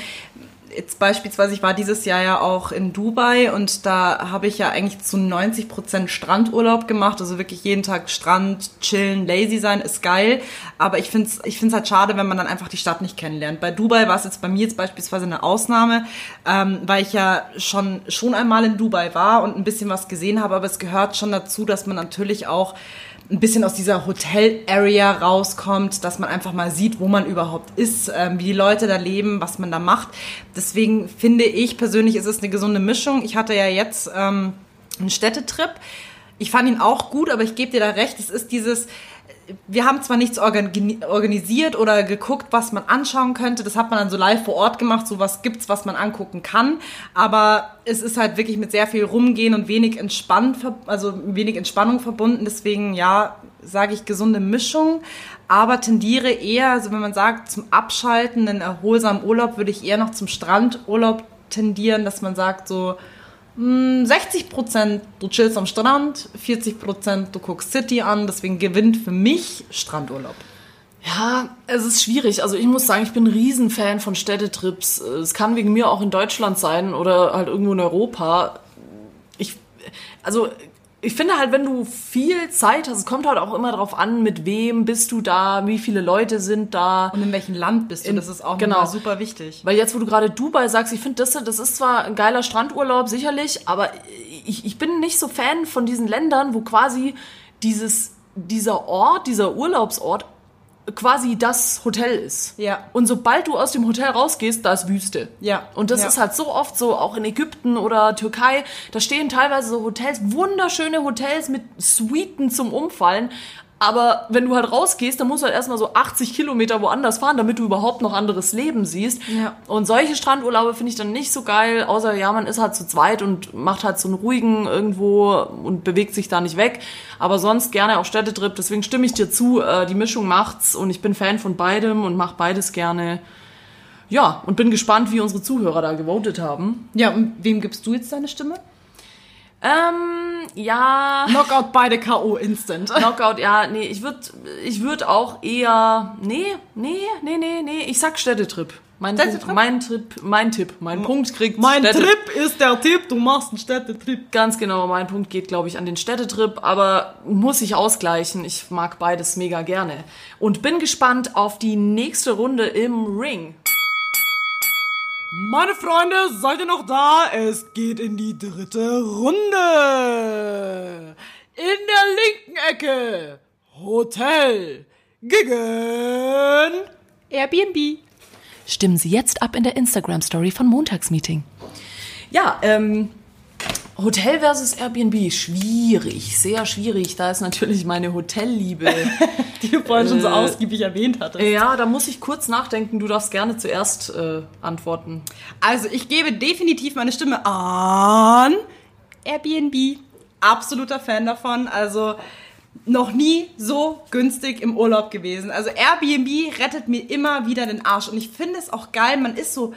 jetzt beispielsweise, ich war dieses Jahr ja auch in Dubai und da habe ich ja eigentlich zu 90 Prozent Strandurlaub gemacht. Also wirklich jeden Tag Strand, chillen, lazy sein ist geil. Aber ich finde es ich find's halt schade, wenn man dann einfach die Stadt nicht kennenlernt. Bei Dubai war es jetzt bei mir jetzt beispielsweise eine Ausnahme, ähm, weil ich ja schon, schon einmal in Dubai war und ein bisschen was gesehen habe. Aber es gehört schon dazu, dass man natürlich auch ein bisschen aus dieser Hotel-Area rauskommt, dass man einfach mal sieht, wo man überhaupt ist, ähm, wie die Leute da leben, was man da macht. Deswegen finde ich persönlich, ist es eine gesunde Mischung. Ich hatte ja jetzt ähm, einen Städtetrip. Ich fand ihn auch gut, aber ich gebe dir da recht, es ist dieses, wir haben zwar nichts organ- organisiert oder geguckt, was man anschauen könnte. Das hat man dann so live vor Ort gemacht. So was gibt's, was man angucken kann. Aber es ist halt wirklich mit sehr viel Rumgehen und wenig entspannt, also wenig Entspannung verbunden. Deswegen, ja, sage ich gesunde Mischung. Aber tendiere eher, also wenn man sagt, zum Abschalten, einen erholsamen Urlaub, würde ich eher noch zum Strandurlaub tendieren, dass man sagt so, 60 Prozent du chillst am Strand, 40 Prozent du guckst City an, deswegen gewinnt für mich Strandurlaub. Ja, es ist schwierig. Also ich muss sagen, ich bin ein Riesenfan von Städtetrips. Es kann wegen mir auch in Deutschland sein oder halt irgendwo in Europa. Ich, also ich finde halt, wenn du viel Zeit hast, es kommt halt auch immer darauf an, mit wem bist du da, wie viele Leute sind da. Und in welchem Land bist du? In- das ist auch genau. super wichtig. Weil jetzt, wo du gerade Dubai sagst, ich finde, das, das ist zwar ein geiler Strandurlaub, sicherlich, aber ich, ich bin nicht so Fan von diesen Ländern, wo quasi dieses, dieser Ort, dieser Urlaubsort quasi das Hotel ist. Ja. Und sobald du aus dem Hotel rausgehst, da ist Wüste. Ja. Und das Ja. ist halt so oft so, auch in Ägypten oder Türkei, da stehen teilweise so Hotels, wunderschöne Hotels mit Suiten zum Umfallen. Aber wenn du halt rausgehst, dann musst du halt erstmal so 80 Kilometer woanders fahren, damit du überhaupt noch anderes Leben siehst. Ja. Und solche Strandurlaube finde ich dann nicht so geil, außer ja, man ist halt zu zweit und macht halt so einen ruhigen irgendwo und bewegt sich da nicht weg. Aber sonst gerne auch Städtetrip, deswegen stimme ich dir zu, äh, die Mischung macht's und ich bin Fan von beidem und mach beides gerne. Ja, und bin gespannt, wie unsere Zuhörer da gewotet haben. Ja, und wem gibst du jetzt deine Stimme? Ähm, ja. Knockout beide K.O. instant. *laughs* Knockout, ja, nee, ich würde ich würd auch eher. Nee, nee, nee, nee, nee. Ich sag Städtetrip. Mein, Städtetrip? Punkt, mein Trip, mein Tipp, mein Punkt kriegt Mein Städte- Trip ist der Tipp, du machst einen Städtetrip. Ganz genau, mein Punkt geht, glaube ich, an den Städtetrip, aber muss ich ausgleichen. Ich mag beides mega gerne. Und bin gespannt auf die nächste Runde im Ring. Meine Freunde, seid ihr noch da? Es geht in die dritte Runde. In der linken Ecke Hotel gegen Airbnb. Stimmen Sie jetzt ab in der Instagram-Story von Montagsmeeting. Ja, ähm, Hotel versus Airbnb, schwierig, sehr schwierig. Da ist natürlich meine Hotelliebe. *laughs* Die du vorhin schon so Äh, ausgiebig erwähnt hattest. ja, da muss ich kurz nachdenken. Du darfst gerne zuerst äh, antworten. Also ich gebe definitiv meine Stimme an Airbnb. Absoluter Fan davon. Also noch nie so günstig im Urlaub gewesen. Also Airbnb rettet mir immer wieder den Arsch. Und ich finde es auch geil, man ist so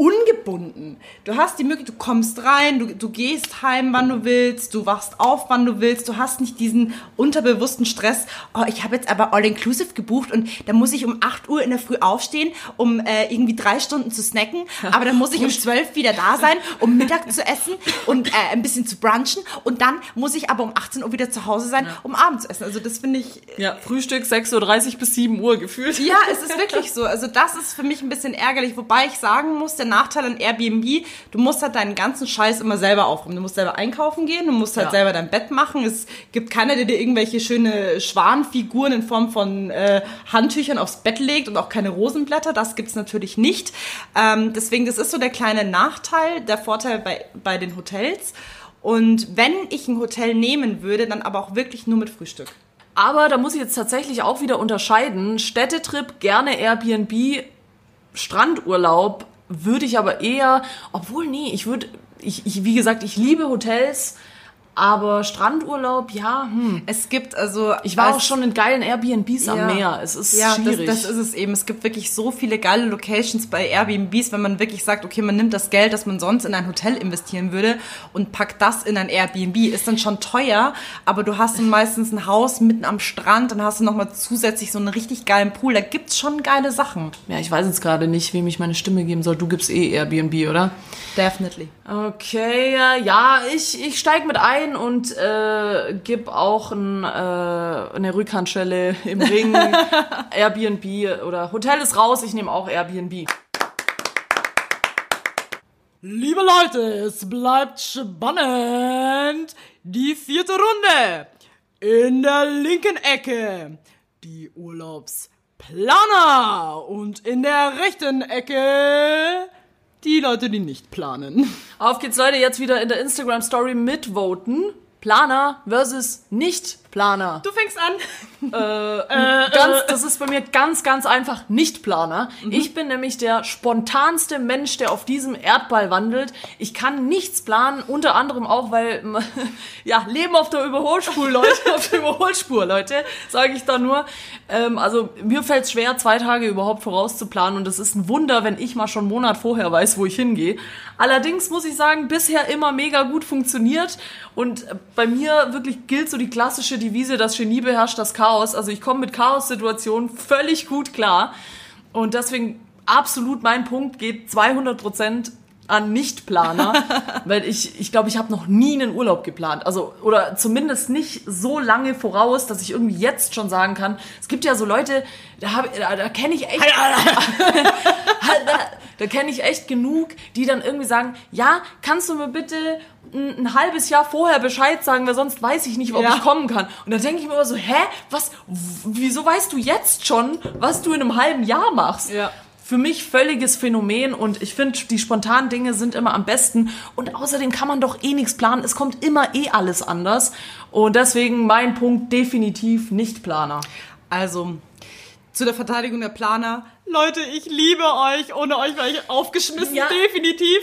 ungebunden. Du hast die Möglichkeit, du kommst rein, du, du gehst heim, wann du willst, du wachst auf, wann du willst, du hast nicht diesen unterbewussten Stress, oh, ich habe jetzt aber All-Inclusive gebucht und da muss ich um 8 Uhr in der Früh aufstehen, um äh, irgendwie drei Stunden zu snacken, aber dann muss ich um 12 wieder da sein, um Mittag zu essen und äh, ein bisschen zu brunchen und dann muss ich aber um 18 Uhr wieder zu Hause sein, um Abend zu essen. Also das finde ich Ja, Frühstück 6.30 Uhr bis 7 Uhr gefühlt. ja, es ist wirklich so. Also das ist für mich ein bisschen ärgerlich, wobei ich sagen muss, der Nachteil an Airbnb, du musst halt deinen ganzen Scheiß immer selber aufräumen. Du musst selber einkaufen gehen, du musst halt Ja. selber dein Bett machen. Es gibt keiner, der dir irgendwelche schöne Schwanfiguren in Form von äh, Handtüchern aufs Bett legt und auch keine Rosenblätter. Das gibt's natürlich nicht. Ähm, deswegen, das ist so der kleine Nachteil, der Vorteil bei, bei den Hotels. Und wenn ich ein Hotel nehmen würde, dann aber auch wirklich nur mit Frühstück. Aber da muss ich jetzt tatsächlich auch wieder unterscheiden. Städtetrip, gerne Airbnb, Strandurlaub würde ich aber eher, obwohl nee, ich würde, ich, ich, wie gesagt, ich liebe Hotels, aber Strandurlaub, ja, hm. Es gibt also... Ich war als- auch schon in geilen Airbnbs am Ja. Meer. Es ist Ja, schwierig. Das, das ist es eben. Es gibt wirklich so viele geile Locations bei Airbnbs, wenn man wirklich sagt, okay, man nimmt das Geld, das man sonst in ein Hotel investieren würde und packt das in ein Airbnb. Ist dann schon teuer, aber du hast dann meistens ein Haus mitten am Strand, dann hast du nochmal zusätzlich so einen richtig geilen Pool. Da gibt's schon geile Sachen. ja, ich weiß jetzt gerade nicht, wem ich meine Stimme geben soll. Du gibst eh Airbnb, oder? Definitely. Okay, ja, ja ich, ich steig mit ein und äh, gib auch ein, äh, eine Rückhandschelle im Ring. *laughs* Airbnb oder Hotel ist raus, ich nehme auch Airbnb. Liebe Leute, es bleibt spannend. Die vierte Runde. In der linken Ecke die Urlaubsplaner und in der rechten Ecke die Leute, die nicht planen. Auf geht's Leute, jetzt wieder in der Instagram Story mitvoten. Planer versus Nicht-Planer. Du fängst an. *laughs* ganz, das ist bei mir ganz, ganz einfach Nicht-Planer. Mhm. Ich bin nämlich der spontanste Mensch, der auf diesem Erdball wandelt. Ich kann nichts planen, unter anderem auch, weil, *laughs* ja, Leben auf der Überholspur, Leute, *laughs* auf der Überholspur, Leute, sage ich da nur. Ähm, also mir fällt es schwer, zwei Tage überhaupt vorauszuplanen und es ist ein Wunder, wenn ich mal schon einen Monat vorher weiß, wo ich hingehe. Allerdings muss ich sagen, bisher immer mega gut funktioniert und bei mir wirklich gilt so die klassische Devise, das Genie beherrscht das Chaos. Also ich komme mit Chaos-Situationen völlig gut klar und deswegen absolut mein Punkt geht 200 Prozent an Nichtplaner, *laughs* weil ich ich glaube, ich habe noch nie einen Urlaub geplant. Also oder zumindest nicht so lange voraus, dass ich irgendwie jetzt schon sagen kann. Es gibt ja so Leute, da hab, da, da kenne ich echt *laughs* da, da kenne ich echt genug, die dann irgendwie sagen, ja, kannst du mir bitte ein, ein halbes Jahr vorher Bescheid sagen, weil sonst weiß ich nicht, ob Ja. ich kommen kann. Und dann denke ich mir immer so, hä, was, wieso weißt du jetzt schon, was du in einem halben Jahr machst? Ja. Für mich völliges Phänomen und ich finde, die spontanen Dinge sind immer am besten. Und außerdem kann man doch eh nichts planen. Es kommt immer eh alles anders. Und deswegen mein Punkt definitiv nicht Planer. Also, zu der Verteidigung der Planer. Leute, ich liebe euch. Ohne euch wäre ich aufgeschmissen, Ja. definitiv.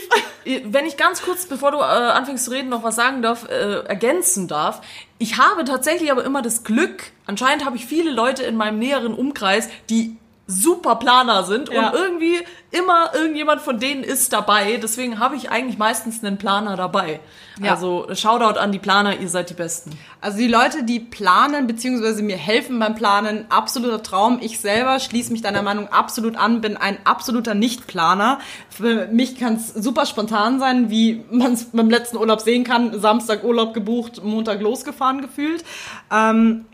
Wenn ich ganz kurz, bevor du äh, anfängst zu reden, noch was sagen darf, äh, ergänzen darf. Ich habe tatsächlich aber immer das Glück, anscheinend habe ich viele Leute in meinem näheren Umkreis, die super Planer sind Ja. und irgendwie immer irgendjemand von denen ist dabei. Deswegen habe ich eigentlich meistens einen Planer dabei. Ja. Also Shoutout an die Planer, ihr seid die Besten. Also die Leute, die planen bzw. mir helfen beim Planen, absoluter Traum. Ich selber schließe mich deiner Meinung absolut an, bin ein absoluter Nichtplaner. Für mich kann es super spontan sein, wie man es beim letzten Urlaub sehen kann. Samstag Urlaub gebucht, Montag losgefahren gefühlt. Ähm,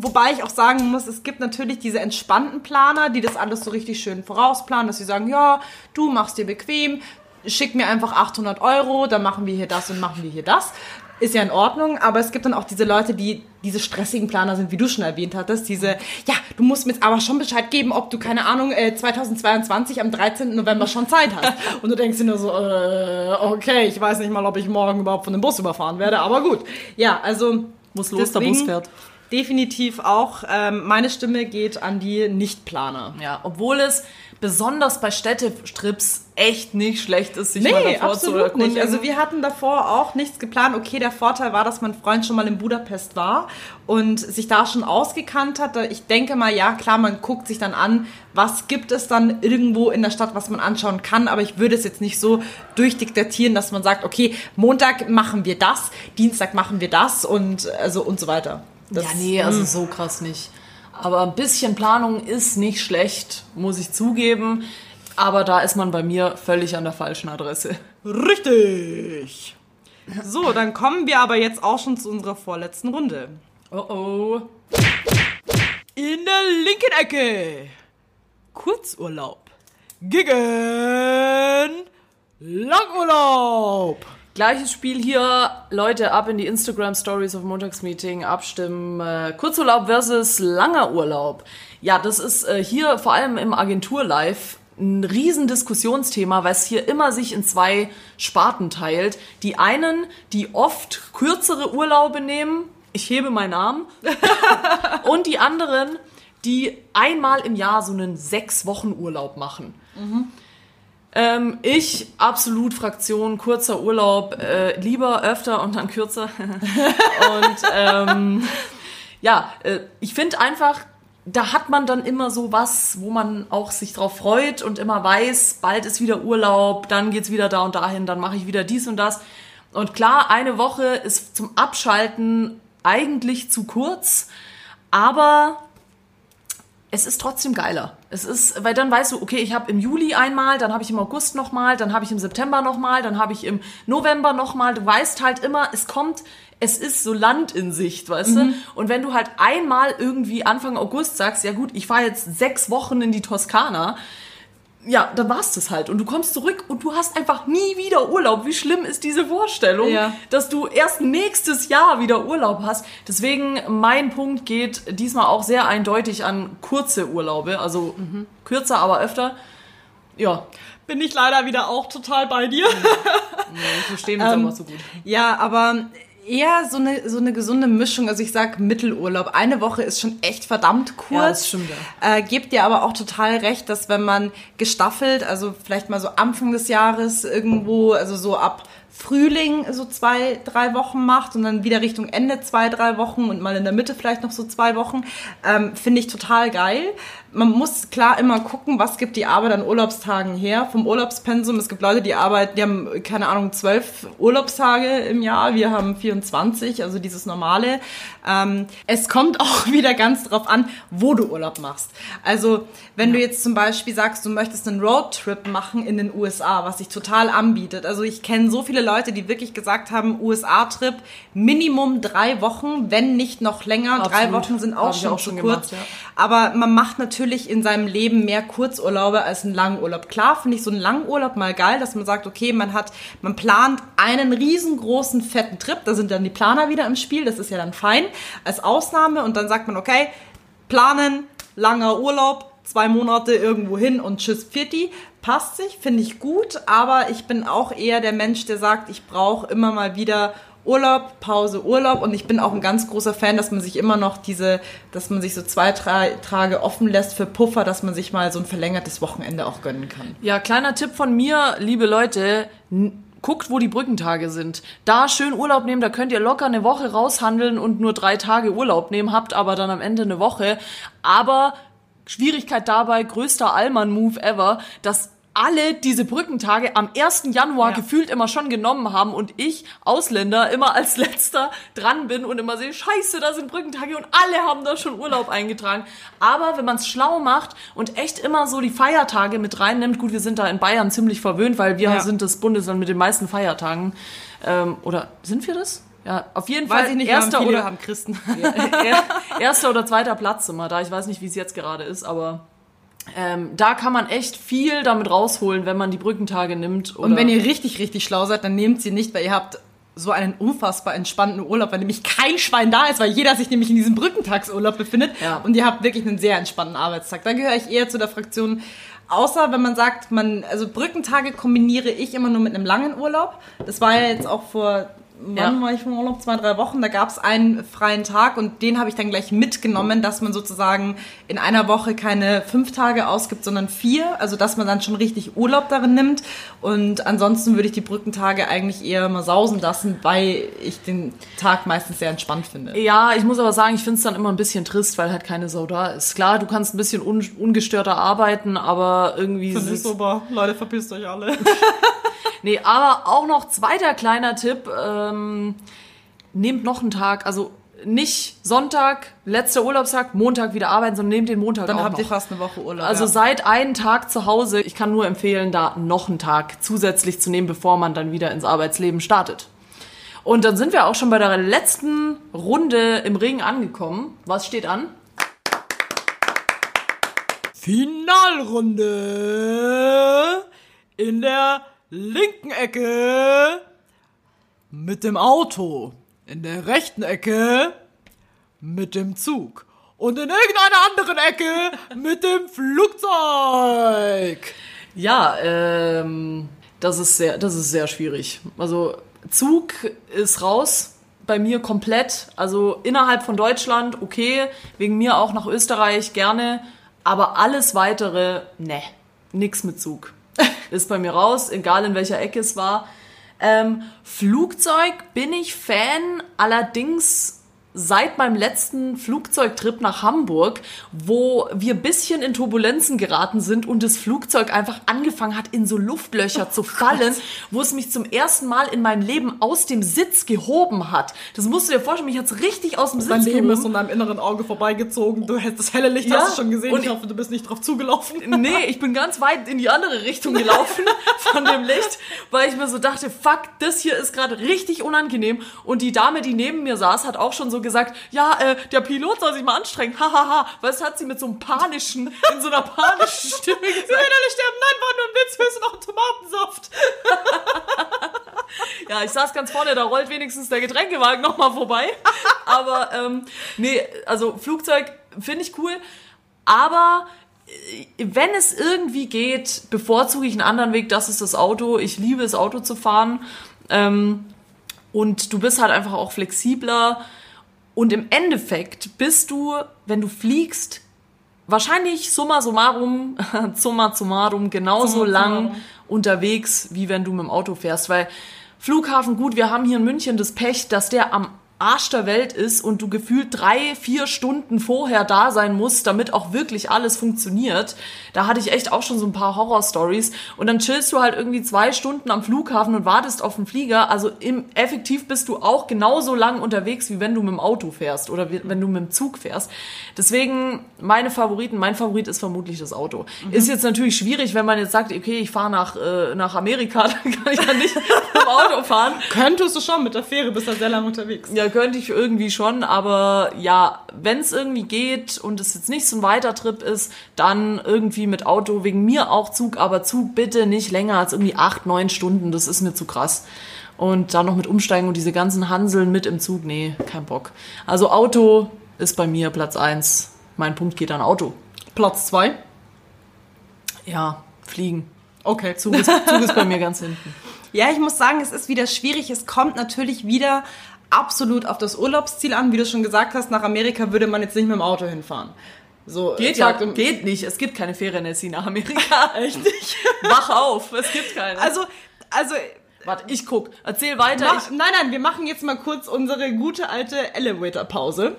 Wobei ich auch sagen muss, es gibt natürlich diese entspannten Planer, die das alles so richtig schön vorausplanen, dass sie sagen, ja, du machst dir bequem, schick mir einfach 800 Euro, dann machen wir hier das und machen wir hier das. Ist ja in Ordnung, aber es gibt dann auch diese Leute, die diese stressigen Planer sind, wie du schon erwähnt hattest, diese, ja, du musst mir jetzt aber schon Bescheid geben, ob du, keine Ahnung, äh, 2022 am 13. November schon Zeit hast. *laughs* Und du denkst dir nur so, äh, okay, ich weiß nicht mal, ob ich morgen überhaupt von dem Bus überfahren werde, aber gut. Ja, also... Muss los, der Bus fährt. Definitiv auch. Ähm, meine Stimme geht an die Nichtplaner. Ja, obwohl es besonders bei Städtestrips echt nicht schlecht ist, sich mal Nee, davor zu absolut nicht. Also wir hatten davor auch nichts geplant. Okay, der Vorteil war, dass mein Freund schon mal in Budapest war und sich da schon ausgekannt hat. Ich denke mal, ja, klar, man guckt sich dann an, was gibt es dann irgendwo in der Stadt, was man anschauen kann. Aber ich würde es jetzt nicht so durchdiktieren, dass man sagt, okay, Montag machen wir das, Dienstag machen wir das und also und so weiter. Das, ja, nee, also so krass nicht. Aber ein bisschen Planung ist nicht schlecht, muss ich zugeben. Aber da ist man bei mir völlig an der falschen Adresse. Richtig. So, dann kommen wir aber jetzt auch schon zu unserer vorletzten Runde. Oh oh. In der linken Ecke. Kurzurlaub. Gegen Langurlaub. Gleiches Spiel hier, Leute, ab in die Instagram Stories auf Montagsmeeting, abstimmen. Äh, Kurzurlaub versus langer Urlaub. Ja, das ist äh, hier vor allem im Agentur-Live ein riesen Diskussionsthema, weil es hier immer sich in zwei Sparten teilt. Die einen, die oft kürzere Urlaube nehmen, ich hebe meinen Arm, *laughs* und die anderen, die einmal im Jahr so einen sechs Wochen Urlaub machen. Ähm, ich, absolut Fraktion, kurzer Urlaub, äh, lieber öfter und dann kürzer. *laughs* und ähm, ja, äh, ich finde einfach, da hat man dann immer so was, wo man auch sich drauf freut und immer weiß, bald ist wieder Urlaub, dann geht's wieder da und dahin, dann mache ich wieder dies und das. Und klar, eine Woche ist zum Abschalten eigentlich zu kurz, aber es ist trotzdem geiler. Es ist, weil dann weißt du, okay, ich habe im Juli einmal, dann habe ich im August nochmal, dann habe ich im September nochmal, dann habe ich im November nochmal. Du weißt halt immer, es kommt, es ist so Land in Sicht, weißt du? Und wenn du halt einmal irgendwie Anfang August sagst, ja gut, ich fahre jetzt sechs Wochen in die Toskana, ja, dann war's das halt. Und du kommst zurück und du hast einfach nie wieder Urlaub. Wie schlimm ist diese Vorstellung, Ja. dass du erst nächstes Jahr wieder Urlaub hast. Deswegen, mein Punkt geht diesmal auch sehr eindeutig an kurze Urlaube. Also kürzer, aber öfter. Ja, Bin ich leider wieder auch total bei dir. wir verstehen uns *laughs* Ähm, aber so gut. Ja, aber eher so eine, so eine gesunde Mischung. Also ich sag Mittelurlaub. Eine Woche ist schon echt verdammt kurz. Ja, das stimmt, Äh, gebt dir aber auch total recht, dass wenn man gestaffelt, also vielleicht mal so Anfang des Jahres irgendwo, also so ab Frühling so zwei, drei Wochen macht und dann wieder Richtung Ende zwei, drei Wochen und mal in der Mitte vielleicht noch so zwei Wochen, ähm, finde ich total geil. Man muss klar immer gucken, was gibt die Arbeit an Urlaubstagen her vom Urlaubspensum. Es gibt Leute, die arbeiten, die haben, keine Ahnung, zwölf Urlaubstage im Jahr. Wir haben 24, also dieses normale. Ähm, es kommt *laughs* auch wieder ganz drauf an, wo du Urlaub machst. Also, wenn du jetzt zum Beispiel sagst, du möchtest einen Roadtrip machen in den USA, was sich total anbietet. Also, ich kenne so viele Leute, die wirklich gesagt haben, USA-Trip, Minimum drei Wochen, wenn nicht noch länger. Drei Absolut. Wochen sind auch Hab ich schon auch zu schon kurz. gemacht, ja. Aber man macht natürlich in seinem Leben mehr Kurzurlaube als einen langen Urlaub. Klar finde ich so einen langen Urlaub mal geil, dass man sagt, okay, man hat, man plant einen riesengroßen fetten Trip. Da sind dann die Planer wieder im Spiel. Das ist ja dann fein als Ausnahme. Und dann sagt man, okay, planen, langer Urlaub, zwei Monate irgendwo hin und tschüss, Pfitti. Passt sich, finde ich gut, aber ich bin auch eher der Mensch, der sagt, ich brauche immer mal wieder Urlaub, Pause, Urlaub und ich bin auch ein ganz großer Fan, dass man sich immer noch diese, dass man sich so zwei, drei Tage offen lässt für Puffer, dass man sich mal so ein verlängertes Wochenende auch gönnen kann. Ja, kleiner Tipp von mir, liebe Leute, guckt, wo die Brückentage sind. Da schön Urlaub nehmen, da könnt ihr locker eine Woche raushandeln und nur drei Tage Urlaub nehmen, habt aber dann am Ende eine Woche. Aber Schwierigkeit dabei, größter Allmann-Move ever, dass alle diese Brückentage am 1. Januar Ja. gefühlt immer schon genommen haben und ich, Ausländer, immer als letzter dran bin und immer sehe, scheiße, da sind Brückentage und alle haben da schon Urlaub eingetragen. Aber wenn man es schlau macht und echt immer so die Feiertage mit reinnimmt, gut, wir sind da in Bayern ziemlich verwöhnt, weil wir Ja. sind das Bundesland mit den meisten Feiertagen. Ähm, oder sind wir das? Ja, auf jeden Fall Weiß ich nicht, erster oder haben Christen. *laughs* er- erster oder zweiter Platz immer da. Ich weiß nicht, wie es jetzt gerade ist, aber ähm, da kann man echt viel damit rausholen, wenn man die Brückentage nimmt. Und wenn ihr richtig, richtig schlau seid, dann nehmt sie nicht, weil ihr habt so einen unfassbar entspannten Urlaub, weil nämlich kein Schwein da ist, weil jeder sich nämlich in diesem Brückentagsurlaub befindet. Ja. Und ihr habt wirklich einen sehr entspannten Arbeitstag. Da gehöre ich eher zu der Fraktion, außer wenn man sagt, man, also Brückentage kombiniere ich immer nur mit einem langen Urlaub. Das war ja jetzt auch vor, wann Ja. war ich vom Urlaub? Zwei, drei Wochen. Da gab es einen freien Tag und den habe ich dann gleich mitgenommen, dass man sozusagen in einer Woche keine fünf Tage ausgibt, sondern vier. Also dass man dann schon richtig Urlaub darin nimmt. Und ansonsten würde ich die Brückentage eigentlich eher mal sausen lassen, weil ich den Tag meistens sehr entspannt finde. ja, ich muss aber sagen, ich finde es dann immer ein bisschen trist, weil halt keine Sau da ist. Klar, du kannst ein bisschen un ungestörter arbeiten, aber irgendwie... Das ist sitzt- super. Leute, verpisst euch alle. *laughs* Nee, aber auch noch zweiter kleiner Tipp, ähm, nehmt noch einen Tag, also nicht Sonntag, letzter Urlaubstag, Montag wieder arbeiten, sondern nehmt den Montag Dann auch habt noch. ihr fast eine Woche Urlaub. Also ja. seid einen Tag zu Hause. Ich kann nur empfehlen, da noch einen Tag zusätzlich zu nehmen, bevor man dann wieder ins Arbeitsleben startet. Und dann sind wir auch schon bei der letzten Runde im Ring angekommen. Was steht an? Finalrunde in der linken Ecke mit dem Auto, in der rechten Ecke mit dem Zug und in irgendeiner anderen Ecke mit dem Flugzeug. Ja, ähm, das ist sehr, das ist sehr schwierig. Also Zug ist raus bei mir komplett. Also innerhalb von Deutschland okay, wegen mir auch nach Österreich gerne, aber alles weitere, ne, nix mit Zug. *laughs* Ist bei mir raus, egal in welcher Ecke es war. Ähm, Flugzeug bin ich Fan, allerdings seit meinem letzten Flugzeugtrip nach Hamburg, wo wir bisschen in Turbulenzen geraten sind und das Flugzeug einfach angefangen hat, in so Luftlöcher zu fallen, wo es mich zum ersten Mal in meinem Leben aus dem Sitz gehoben hat. Das musst du dir vorstellen, mich hat's richtig aus dem Sitz Dein Leben ist gehoben. an deinem inneren Auge vorbeigezogen. Du hättest das helle Licht Ja, hast du schon gesehen. und ich hoffe, du bist nicht drauf zugelaufen. *laughs* Nee, ich bin ganz weit in die andere Richtung gelaufen *laughs* von dem Licht, weil ich mir so dachte, fuck, das hier ist gerade richtig unangenehm. Und die Dame, die neben mir saß, hat auch schon so gesagt, ja, äh, der Pilot soll sich mal anstrengen, hahaha. Du, hat sie mit so einem panischen, in so einer panischen *laughs* Stimme Wir gesagt. werden alle sterben. Nein, war nur ein Witz. Wir sind auch Tomatensaft. *laughs* Ja, ich saß ganz vorne, da rollt wenigstens der Getränkewagen nochmal vorbei. Aber, ähm, nee, also Flugzeug finde ich cool. Aber äh, wenn es irgendwie geht, bevorzuge ich einen anderen Weg. Das ist das Auto. Ich liebe es, Auto zu fahren. Ähm, und du bist halt einfach auch flexibler. Und im Endeffekt bist du, wenn du fliegst, wahrscheinlich summa summarum, *laughs* summa summarum genauso Summa lang summarum. unterwegs, wie wenn du mit dem Auto fährst, weil Flughafen, gut, wir haben hier in München das Pech, dass der am Arsch der Welt ist und du gefühlt drei, vier Stunden vorher da sein musst, damit auch wirklich alles funktioniert. Da hatte ich echt auch schon so ein paar Horror-Stories. Und dann chillst du halt irgendwie zwei Stunden am Flughafen und wartest auf den Flieger. Also im, effektiv bist du auch genauso lang unterwegs, wie wenn du mit dem Auto fährst oder wenn du mit dem Zug fährst. Deswegen meine Favoriten, mein Favorit ist vermutlich das Auto. Ist jetzt natürlich schwierig, wenn man jetzt sagt, okay, ich fahre nach, äh, nach Amerika, *laughs* dann kann ich dann nicht *laughs* mit dem Auto fahren. Könntest du schon mit der Fähre, bist da sehr lang unterwegs. Ja, könnte ich irgendwie schon, aber ja, wenn es irgendwie geht und es jetzt nicht so ein weiter Trip ist, dann irgendwie mit Auto, wegen mir auch Zug, aber Zug bitte nicht länger als irgendwie acht, neun Stunden, das ist mir zu krass. Und dann noch mit Umsteigen und diese ganzen Hanseln mit im Zug, nee, kein Bock. Also Auto ist bei mir Platz eins. Mein Punkt geht an Auto. Platz zwei. Ja, fliegen. Okay. Zug ist, Zug ist bei mir ganz hinten. *laughs* Ja, ich muss sagen, es ist wieder schwierig. Es kommt natürlich wieder absolut auf das Urlaubsziel an. Wie du schon gesagt hast, nach Amerika würde man jetzt nicht mit dem Auto hinfahren. So, Geht ja, im- geht nicht. Es gibt keine Fähre, Nessie, nach Amerika. *laughs* Echt nicht. Wach auf, es gibt keine. Also, also, Warte, ich guck. Erzähl weiter. mach, nein, nein, wir machen jetzt mal kurz unsere gute alte Elevator-Pause.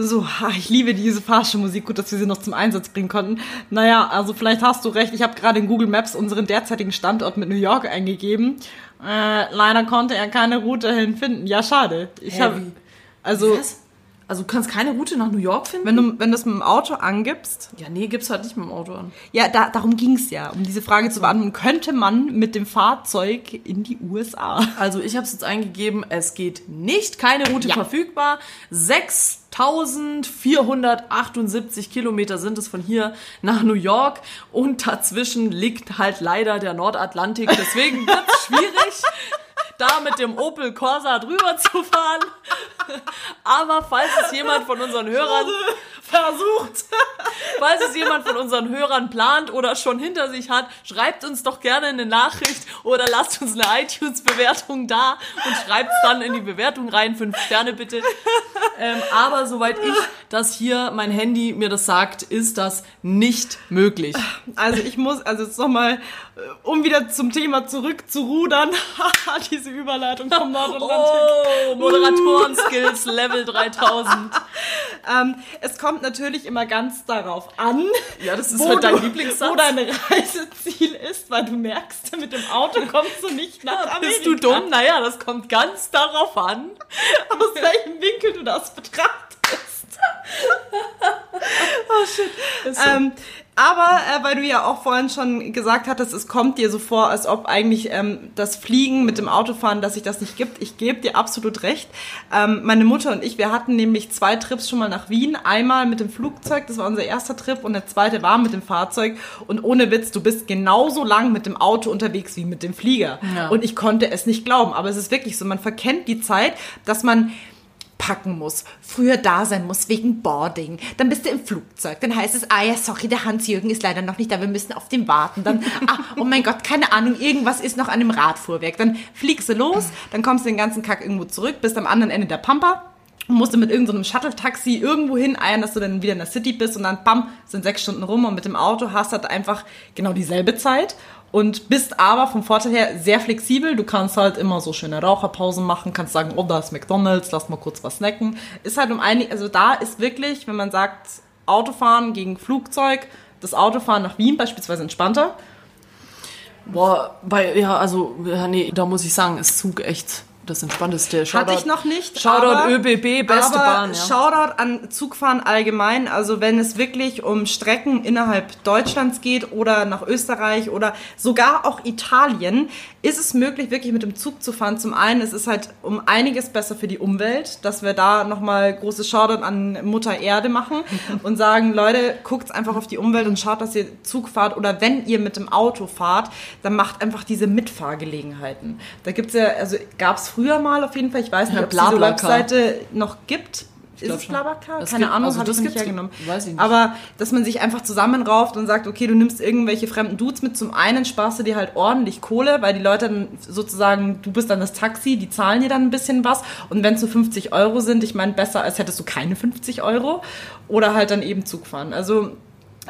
So, ich liebe diese Fahrstuhlmusik. Gut, dass wir sie noch zum Einsatz bringen konnten. Naja, also vielleicht hast du recht. Ich habe gerade in Google Maps unseren derzeitigen Standort mit New York eingegeben. Äh, leider konnte er keine Route hin finden. Ja, schade. Ich habe also Was? Also du kannst keine Route nach New York finden? wenn du wenn du es mit dem Auto angibst, ja, nee, gibt's halt nicht mit dem Auto an. ja, da, darum ging's ja, um diese Frage zu beantworten, könnte man mit dem Fahrzeug in die USA? Also ich habe es jetzt eingegeben, es geht nicht, keine Route Ja. verfügbar. 6478 Kilometer sind es von hier nach New York und dazwischen liegt halt leider der Nordatlantik. Deswegen wird es *laughs* schwierig, da mit dem Opel Corsa drüber zu fahren. Aber falls es jemand von unseren Hörern Versucht. Falls es jemand von unseren Hörern plant oder schon hinter sich hat, schreibt uns doch gerne eine Nachricht oder lasst uns eine iTunes-Bewertung da und schreibt es dann in die Bewertung rein. Fünf Sterne bitte. Ähm, aber soweit ich das hier, mein Handy mir das sagt, ist das nicht möglich. Also ich muss, also jetzt nochmal, um wieder zum Thema zurückzurudern, *laughs* diese Überleitung vom Nordatlantik. Oh, Moderatoren-Skills Level 3000. *laughs* Ähm, es kommt natürlich immer ganz darauf an, Ja, das ist wo, halt dein du, Lieblingssatz. wo dein Reiseziel ist, weil du merkst, *laughs* mit dem Auto kommst du nicht nach Amerika. Bist du dumm? Naja, das kommt ganz darauf an. Aus welchem Winkel du das betrachtest. oh shit. Ähm, aber äh, weil du ja auch vorhin schon gesagt hattest, es kommt dir so vor, als ob eigentlich ähm, das Fliegen mit dem Autofahren, dass sich das nicht gibt. Ich gebe dir absolut recht. Ähm, meine Mutter und ich, wir hatten nämlich zwei Trips schon mal nach Wien. Einmal mit dem Flugzeug, das war unser erster Trip, und der zweite war mit dem Fahrzeug. Und ohne Witz, du bist genauso lang mit dem Auto unterwegs wie mit dem Flieger. Ja. Und ich konnte es nicht glauben. Aber es ist wirklich so, man verkennt die Zeit, dass man packen muss, früher da sein muss wegen Boarding, dann bist du im Flugzeug, dann heißt es, ah ja, sorry, der Hans-Jürgen ist leider noch nicht da, wir müssen auf den warten, dann, *laughs* ah, oh mein Gott, keine Ahnung, irgendwas ist noch an dem Radfuhrwerk, dann fliegst du los, dann kommst du den ganzen Kack irgendwo zurück, bist am anderen Ende der Pampa, und musst du mit irgendeinem Shuttle-Taxi irgendwo hin eiern, dass du dann wieder in der City bist und dann, bam, sind sechs Stunden rum und mit dem Auto hast du halt einfach genau dieselbe Zeit und bist aber vom Vorteil her sehr flexibel. Du kannst halt immer so schöne Raucherpausen machen, kannst sagen, oh, da ist McDonalds, lass mal kurz was snacken. Ist halt um einig, also da ist wirklich, wenn man sagt, Autofahren gegen Flugzeug, das Autofahren nach Wien beispielsweise entspannter. Boah, bei, ja, also, ja, nee, da muss ich sagen, ist Zug echt das Entspannteste. Hatte ich noch nicht. Shoutout aber- ÖBB, beste aber Bahn, ja. Shoutout an Zugfahren allgemein. Also wenn es wirklich um Strecken innerhalb Deutschlands geht oder nach Österreich oder sogar auch Italien, ist es möglich, wirklich mit dem Zug zu fahren. Zum einen, es ist halt um einiges besser für die Umwelt, dass wir da nochmal großes Shoutout an Mutter Erde machen *laughs* und sagen, Leute, guckt einfach auf die Umwelt und schaut, dass ihr Zug fahrt oder wenn ihr mit dem Auto fahrt, dann macht einfach diese Mitfahrgelegenheiten. Da gibt's ja, also gab's früher mal auf jeden Fall, ich weiß nicht, Ja, ob es diese. Webseite noch gibt. Ist es. Blablacar? Keine gibt- Ahnung, also hab das ich nicht hergenommen. weiß ich nicht. Aber, dass man sich einfach zusammenrauft und sagt, okay, du nimmst irgendwelche fremden Dudes mit. Zum einen sparst du dir halt ordentlich Kohle, weil die Leute dann sozusagen, du bist dann das Taxi, die zahlen dir dann ein bisschen was. Und wenn es so 50 Euro sind, ich meine, besser als hättest du keine 50 Euro. Oder halt dann eben Zug fahren. Also,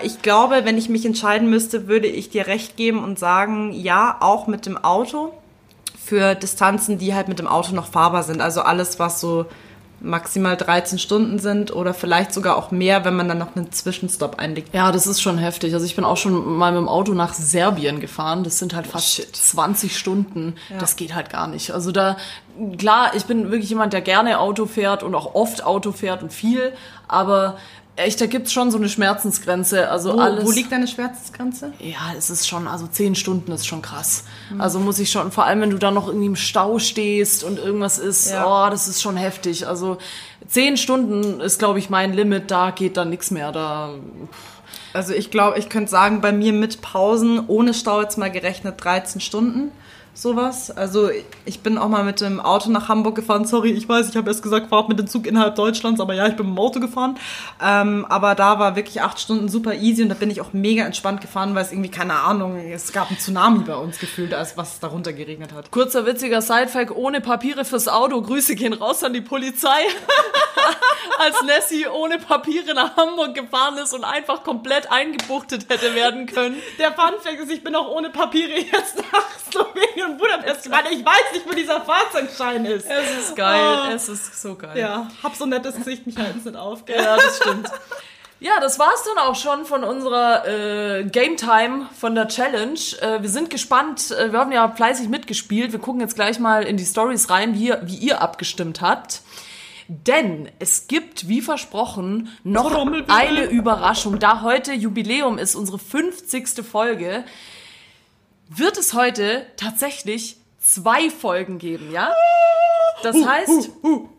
Ich glaube, wenn ich mich entscheiden müsste, würde ich dir recht geben und sagen, ja, auch mit dem Auto für Distanzen, die halt mit dem Auto noch fahrbar sind. Also alles, was so maximal 13 Stunden sind oder vielleicht sogar auch mehr, wenn man dann noch einen Zwischenstopp einlegt. Ja, das ist schon heftig. Also ich bin auch schon mal mit dem Auto nach Serbien gefahren. Das sind halt fast 20 Stunden. Das geht halt gar nicht. Also da, klar, ich bin wirklich jemand, der gerne Auto fährt und auch oft Auto fährt und viel. Aber echt, da gibt's schon so eine Schmerzensgrenze. Also Wo, alles. wo liegt deine Schmerzensgrenze? Ja, es ist schon, also zehn Stunden ist schon krass. Also muss ich schon, vor allem wenn du dann noch irgendwie im Stau stehst und irgendwas ist, Ja. oh, das ist schon heftig. Also zehn Stunden ist, glaube ich, mein Limit, da geht dann nichts mehr. Da Also ich glaube, ich könnte sagen, bei mir mit Pausen, ohne Stau jetzt mal gerechnet 13 Stunden. Sowas. Also ich bin auch mal mit dem Auto nach Hamburg gefahren. Sorry, ich weiß, ich habe erst gesagt, fahrt mit dem Zug innerhalb Deutschlands, aber ja, ich bin mit dem Auto gefahren. Ähm, aber da war wirklich acht Stunden super easy und da bin ich auch mega entspannt gefahren, weil es irgendwie, keine Ahnung, es gab einen Tsunami bei uns gefühlt, als was darunter geregnet hat. Kurzer witziger Sidefact, ohne Papiere fürs Auto. Grüße gehen raus an die Polizei. *laughs* Als Nessie ohne Papiere nach Hamburg gefahren ist und einfach komplett eingebuchtet hätte werden können. Der Fun Fact ist, ich bin auch ohne Papiere jetzt *laughs* nach Slowenien und Budapest, weil ich weiß nicht, wo dieser Fahrzeugschein ist. Es ist geil, Oh. es ist so geil. Ja, hab so ein nettes Gesicht, mich halten nicht auf, gell? Ja, das stimmt. Ja, das war's dann auch schon von unserer äh, Game Time von der Challenge. Äh, wir sind gespannt. Äh, wir haben ja fleißig mitgespielt. Wir gucken jetzt gleich mal in die Stories rein, wie, ihr- wie ihr abgestimmt habt. Denn es gibt, wie versprochen, noch eine Überraschung. Da heute Jubiläum ist, unsere 50. Folge, wird es heute tatsächlich zwei Folgen geben, ja? Das heißt,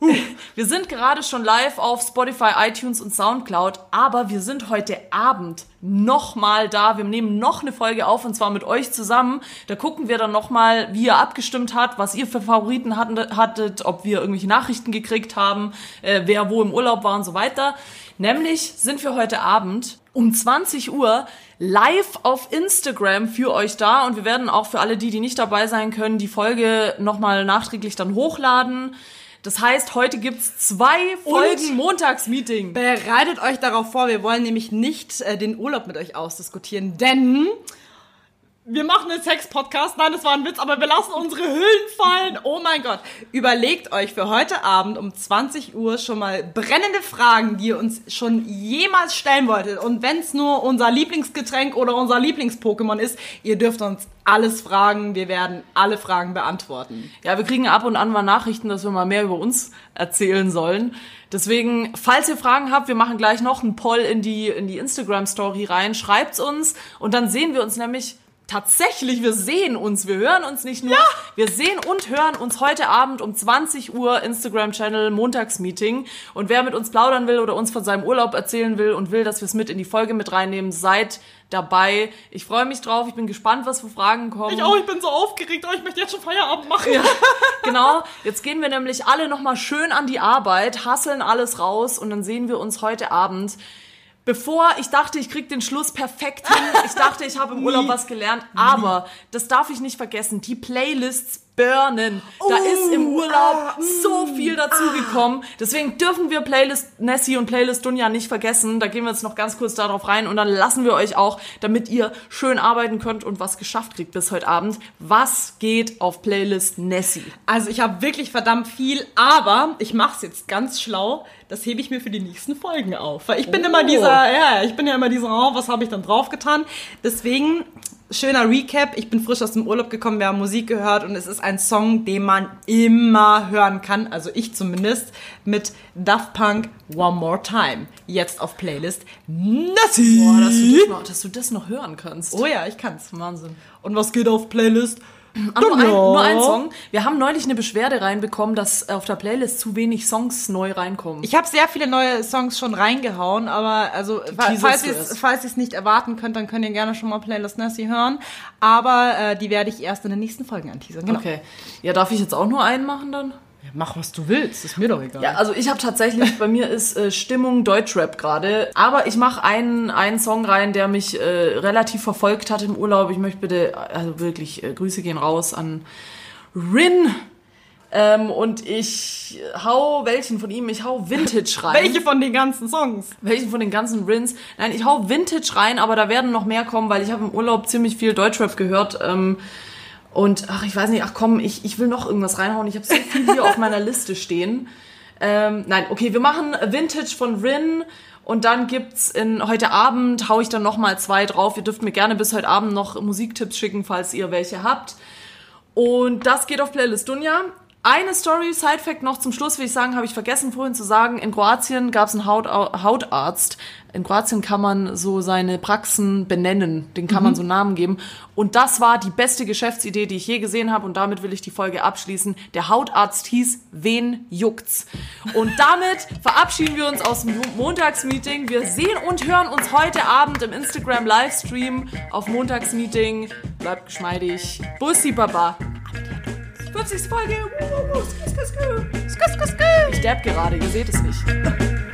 *laughs* wir sind gerade schon live auf Spotify, iTunes und Soundcloud, aber wir sind heute Abend nochmal da. Wir nehmen noch eine Folge auf und zwar mit euch zusammen. Da gucken wir dann nochmal, wie ihr abgestimmt habt, was ihr für Favoriten hattet, ob wir irgendwelche Nachrichten gekriegt haben, äh, wer wo im Urlaub war und so weiter. Nämlich sind wir heute Abend um 20 Uhr live auf Instagram für euch da und wir werden auch für alle die, die nicht dabei sein können, die Folge nochmal nachträglich dann hochladen. Das heißt, heute gibt's zwei Folgen Montagsmeeting. Bereitet euch darauf vor, wir wollen nämlich nicht äh, den Urlaub mit euch ausdiskutieren, denn wir machen einen Sex-Podcast. Nein, das war ein Witz, aber wir lassen unsere Hüllen fallen. Oh mein Gott. Überlegt euch für heute Abend um 20 Uhr schon mal brennende Fragen, die ihr uns schon jemals stellen wolltet. Und wenn es nur unser Lieblingsgetränk oder unser Lieblings-Pokémon ist, ihr dürft uns alles fragen. Wir werden alle Fragen beantworten. Ja, wir kriegen ab und an mal Nachrichten, dass wir mal mehr über uns erzählen sollen. Deswegen, falls ihr Fragen habt, wir machen gleich noch einen Poll in die, in die Instagram-Story rein. Schreibt's uns und dann sehen wir uns nämlich tatsächlich, wir sehen uns, wir hören uns nicht nur, wir sehen und hören uns heute Abend um 20 Uhr Instagram-Channel Montagsmeeting. Und wer mit uns plaudern will oder uns von seinem Urlaub erzählen will und will, dass wir es mit in die Folge mit reinnehmen, seid dabei. Ich freue mich drauf, ich bin gespannt, was für Fragen kommen. Ich auch, ich bin so aufgeregt. Oh, ich möchte jetzt schon Feierabend machen. *laughs* Genau, jetzt gehen wir nämlich alle nochmal schön an die Arbeit, hasseln alles raus und dann sehen wir uns heute Abend. Bevor ich dachte, ich krieg den Schluss perfekt hin, ich dachte, ich habe im Urlaub was gelernt, aber das darf ich nicht vergessen, die Playlists burnen. Da ist im Urlaub so viel dazugekommen. Deswegen dürfen wir Playlist Nessie und Playlist Dunja nicht vergessen. Da gehen wir jetzt noch ganz kurz darauf rein und dann lassen wir euch auch, damit ihr schön arbeiten könnt und was geschafft kriegt bis heute Abend. Was geht auf Playlist Nessie? Also ich habe wirklich verdammt viel, aber ich mache es jetzt ganz schlau. Das hebe ich mir für die nächsten Folgen auf. Weil ich bin immer dieser, ja, ich bin ja immer dieser, oh, was habe ich dann draufgetan? Deswegen, schöner Recap. Ich bin frisch aus dem Urlaub gekommen, wir haben Musik gehört und es ist ein Song, den man immer hören kann. Also ich zumindest mit Daft Punk One More Time. Jetzt auf Playlist Nassi. Boah, dass du, das noch, dass du das noch hören kannst. oh ja, ich kann's. Wahnsinn. Und was geht auf Playlist? Ah, nur, ein, nur ein Song. Wir haben neulich eine Beschwerde reinbekommen, dass auf der Playlist zu wenig Songs neu reinkommen. Ich habe sehr viele neue Songs schon reingehauen, aber also falls ihr es falls ihr's nicht erwarten könnt, dann könnt ihr gerne schon mal Playlist Nessie hören. Aber äh, die werde ich erst in den nächsten Folgen anteasern. Genau. Okay. Ja, darf ich jetzt auch nur einen machen dann? Ja, mach was du willst, ist mir doch egal. Ja, also ich habe tatsächlich, bei mir ist äh, Stimmung Deutschrap gerade. Aber ich mache einen, einen Song rein, der mich äh, relativ verfolgt hat im Urlaub. Ich möchte bitte, also wirklich, äh, Grüße gehen raus an Rin. Ähm, und ich hau welchen von ihm? Ich hau Vintage rein. *laughs* Welche von den ganzen Songs? Welchen von den ganzen Rins? Nein, ich hau Vintage rein, aber da werden noch mehr kommen, weil ich habe im Urlaub ziemlich viel Deutschrap gehört. Ähm, und ach, ich weiß nicht, ach komm, ich, ich will noch irgendwas reinhauen. Ich habe so viel hier auf meiner Liste stehen. Ähm, nein, okay, wir machen Vintage von Rin. Und dann gibt's in heute Abend hau ich dann noch mal zwei drauf. Ihr dürft mir gerne bis heute Abend noch Musiktipps schicken, falls ihr welche habt. Und das geht auf Playlist Dunja. Eine Story, Side-Fact noch zum Schluss, will ich sagen, habe ich vergessen vorhin zu sagen. In Kroatien gab es einen Haut Hautarzt. In Kroatien kann man so seine Praxen benennen. Den kann man so Namen geben. Und das war die beste Geschäftsidee, die ich je gesehen habe. Und damit will ich die Folge abschließen. Der Hautarzt hieß Wen juckt's? Und damit *laughs* verabschieden wir uns aus dem Montagsmeeting. Wir sehen und hören uns heute Abend im Instagram Livestream auf Montagsmeeting. Bleibt geschmeidig. Bussi Baba. 50. Folge. Ich dab gerade, ihr seht es nicht. *laughs*